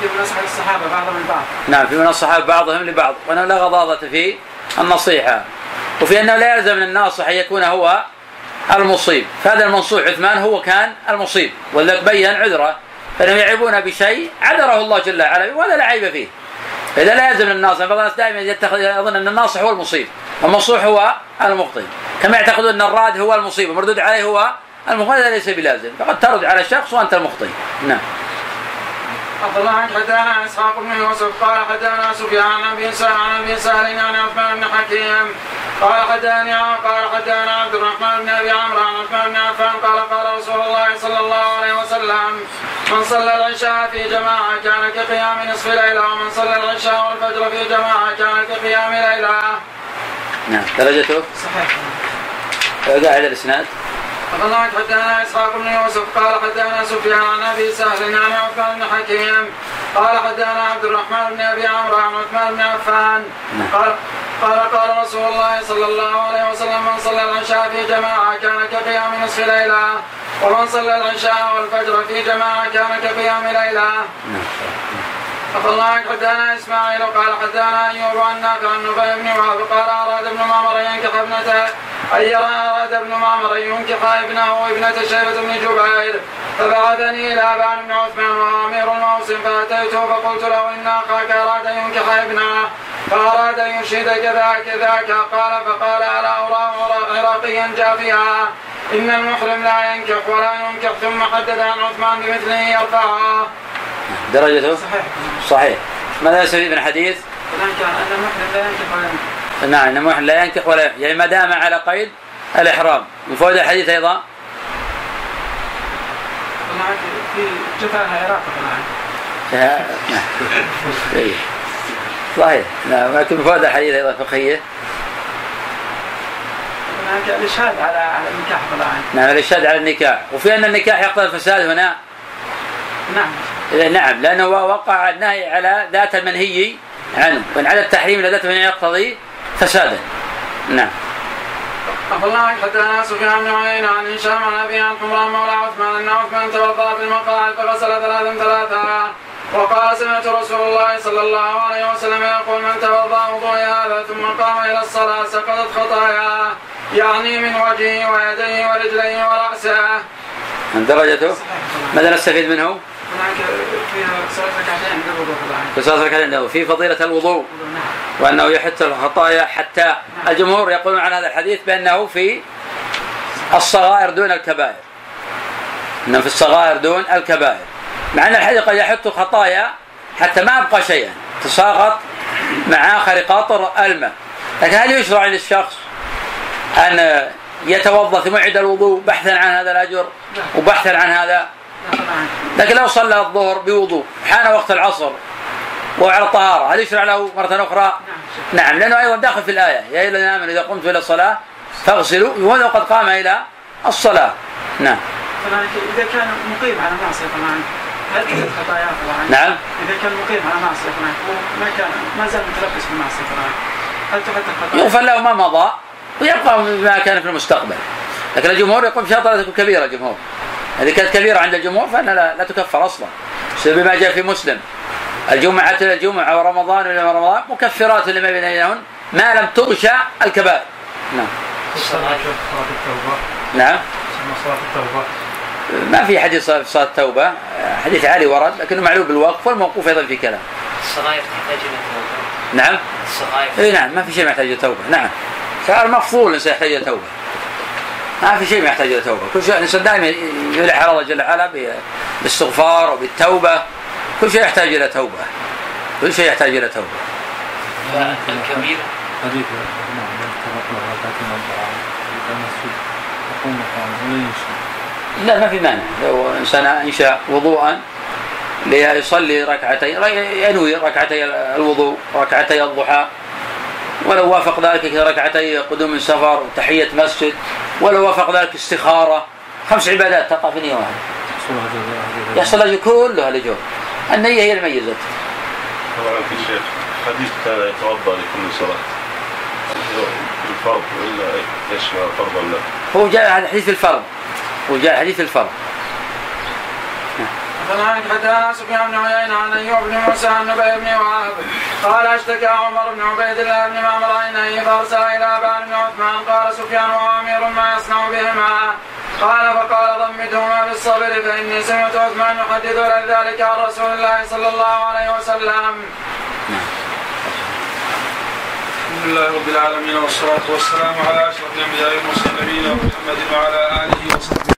في نصح الصحابه بعضهم البعض. نعم في من الصحابة بعضهم لبعض وأنه لا غضاضة في النصيحة وفي أنه لا يلزم من الناصح أن يكون هو المصيب. فهذا المنصوح عثمان هو كان المصيب. ولذلك بين عذره. فإنهم يعيبون بشيء عذره الله جل وعلا. ولا لا عيب فيه. فإذا لا يلزم الناصح بعض الناس دائما يتخذ يظن أن الناصح هو المصيب. والمنصوح هو المخطئ. كما يعتقدون أن الراد هو المصيب. والمردود عليه هو المخطئ. هذا ليس بلازم. فقد ترد على الشخص وأنت المخطئ. نعم. عبد الله حدانا إسحاق بن يوسف قال حدانا سفيان عن أبي سهل عن أبي سهل عن عثمان بن حكيم قال حداني قال حدانا عبد الرحمن بن أبي عمرو عن عثمان بن عفان قال قال رسول الله صلى الله عليه وسلم من صلى العشاء في جماعة كان كقيام نصف ليلة ومن صلى العشاء والفجر في جماعة كان كقيام ليلة. نعم درجته صحيح. قاعد الإسناد عبد الله حدثنا إسحاق بن يوسف قال حدثنا سفيان عن أبي سهل عن عثمان بن حكيم قال حدثنا عبد الرحمن بن أبي عمرو عن عثمان بن عفان قال قال قال رسول الله صلى الله عليه وسلم من صلى العشاء في جماعة كان كقيام نصف ليلة ومن صلى العشاء والفجر في جماعة كان كقيام ليلة. الله حدثنا إسماعيل قال حدثنا أيوب عن نافع عن نبي بن وهب قال أراد ابن معمر أن ينكح ابنته. أي أراد ابن معمر أن ينكح ابنه ابنه شيبة بن جبير. فبعثني إلى ابان بن عثمان وهو امير الموسم فأتيته فقلت له إن أخاك أراد أن ينكح ابنه. فأراد أن يشهد كذا كذاك قال فقال ألا اراه عراقيا جافيا؟ إن المحرم لا ينكح ولا ينكح ثم حدث عن عثمان بمثله يرفعها درجته صحيح. صحيح. ماذا يستفيد من الحديث؟ كان أن المحرم لا ينكح ولا ينكح. نعم أن المحرم لا ينكح ولا يعني ما دام على قيد الإحرام. من فوائد الحديث طبعا في جفاها عراق نعم. إيه. صحيح. نعم لكن فوائد الحديث أيضا فقهية. طبعا الاشهاد على على النكاح طبعا. نعم الإرشاد على النكاح. وفي أن النكاح يقتضي الفساد هنا؟ نعم. إيه، نعم لأنه وقع النهي على ذات المنهي عنه. وإن على التحريم لذات المنهي يقتضي فسادا نعم. الله حدثنا سفيان بن عيينة عن هشام عن أبي عن حمران مولى عثمان أن عثمان توضأ بالمقاعد فغسل ثلاثا ثلاثا. وقال سمعت رسول الله صلى الله عليه وسلم يقول من توضأ وضوء هذا ثم قام إلى الصلاة سقطت خطاياه يعني من وجهه ويديه ورجليه ورأسه. من درجته؟ ماذا نستفيد منه؟ في صلاة ركعتين عند الوضوء في فضيلة الوضوء. نعم. وأنه يحث الخطايا حتى الجمهور يقولون عن هذا الحديث بأنه في الصغائر دون الكبائر. أنه في الصغائر دون الكبائر. مع أن الحديث قد يحث الخطايا حتى ما أبقى شيئا تساقط مع آخر قطر الماء لكن هل يشرع للشخص أن يتوضأ ثم يعيد الوضوء بحثا عن هذا الأجر وبحثا عن هذا؟ لكن لو صلى الظهر بوضوء حان وقت العصر وهو على طهارة هل يشرع له مرة أخرى؟ نعم لأنه أيضا داخل في الآية. يا أيها الذين آمنوا إذا قمتم إلى الصلاة فاغسلوا وهذا قد قام إلى الصلاة. نعم. إذا كان مقيم على معصيه طبعا. هل تزيد خطاياه طبعا نعم. إذا كان مقيم على معصيه طبعا ما كان ما زال متلبس بالمعصيه طبعا هل تحط خطاياه؟ يغفر له ما مضى ويبقى ما كان في المستقبل. لكن الجمهور يقول بشرط لا تكون كبيرة الجمهور. إذا كانت كبيرة عند الجمهور فإنها لا, لا تكفر أصلا. بما جاء في مسلم. الجمعة إلى الجمعة ورمضان إلى رمضان مكفرات لما بينهن ما لم تغشى الكبائر. نعم. صلاة التوبة. نعم. صلاة التوبة. ما في حديث في صلاة التوبة حديث علي ورد لكنه معلوم بالوقف والموقوف أيضا في كلام الصغائر تحتاج إلى توبه نعم الصغائر اي نعم ما في شيء محتاج إلى توبه نعم المفضول الانسان يحتاج إلى توبه ما في شيء ما يحتاج إلى توبه كل شيء الانسان دائما يلح على الله جل وعلا بالاستغفار وبالتوبه كل شيء يحتاج إلى توبه كل شيء يحتاج إلى توبه الكبير حديث نعم يقوم مقام ولا لا ما في مانع. لو انسان انشا وضوءا ليصلي ركعتين ينوي ركعتي الوضوء ركعتي الضحى. ولو وافق ذلك ركعتي قدوم من سفر وتحية مسجد ولو وافق ذلك استخارة. خمس عبادات تقع في نية واحدة. يحصل أجر كلها الأجور النية هي الميزة. طبعا في شيخ حديث كان يتوضأ لكل صلاة. الفرض ولا يشمل الفرض ولا هو جاء هذا حديث الفرض. هو جاء حديث الفرض فلان حدثنا سفيان بن عيينة عن أيوب بن موسى عن نبي بن وهب قال أشتكى عمر بن عبيد الله بن معمر عينيه فارسل إلى ابان بن عثمان قال سفيان وأمير ما يصنع بهما قال فقال ضمدهما بالصبر فإني سمعت عثمان يحدث ذلك عن رسول الله صلى الله عليه وسلم. الحمد لله رب العالمين والصلاة والسلام على أشرف الأنبياء والمرسلين نبينا محمد وعلى آله وصحبه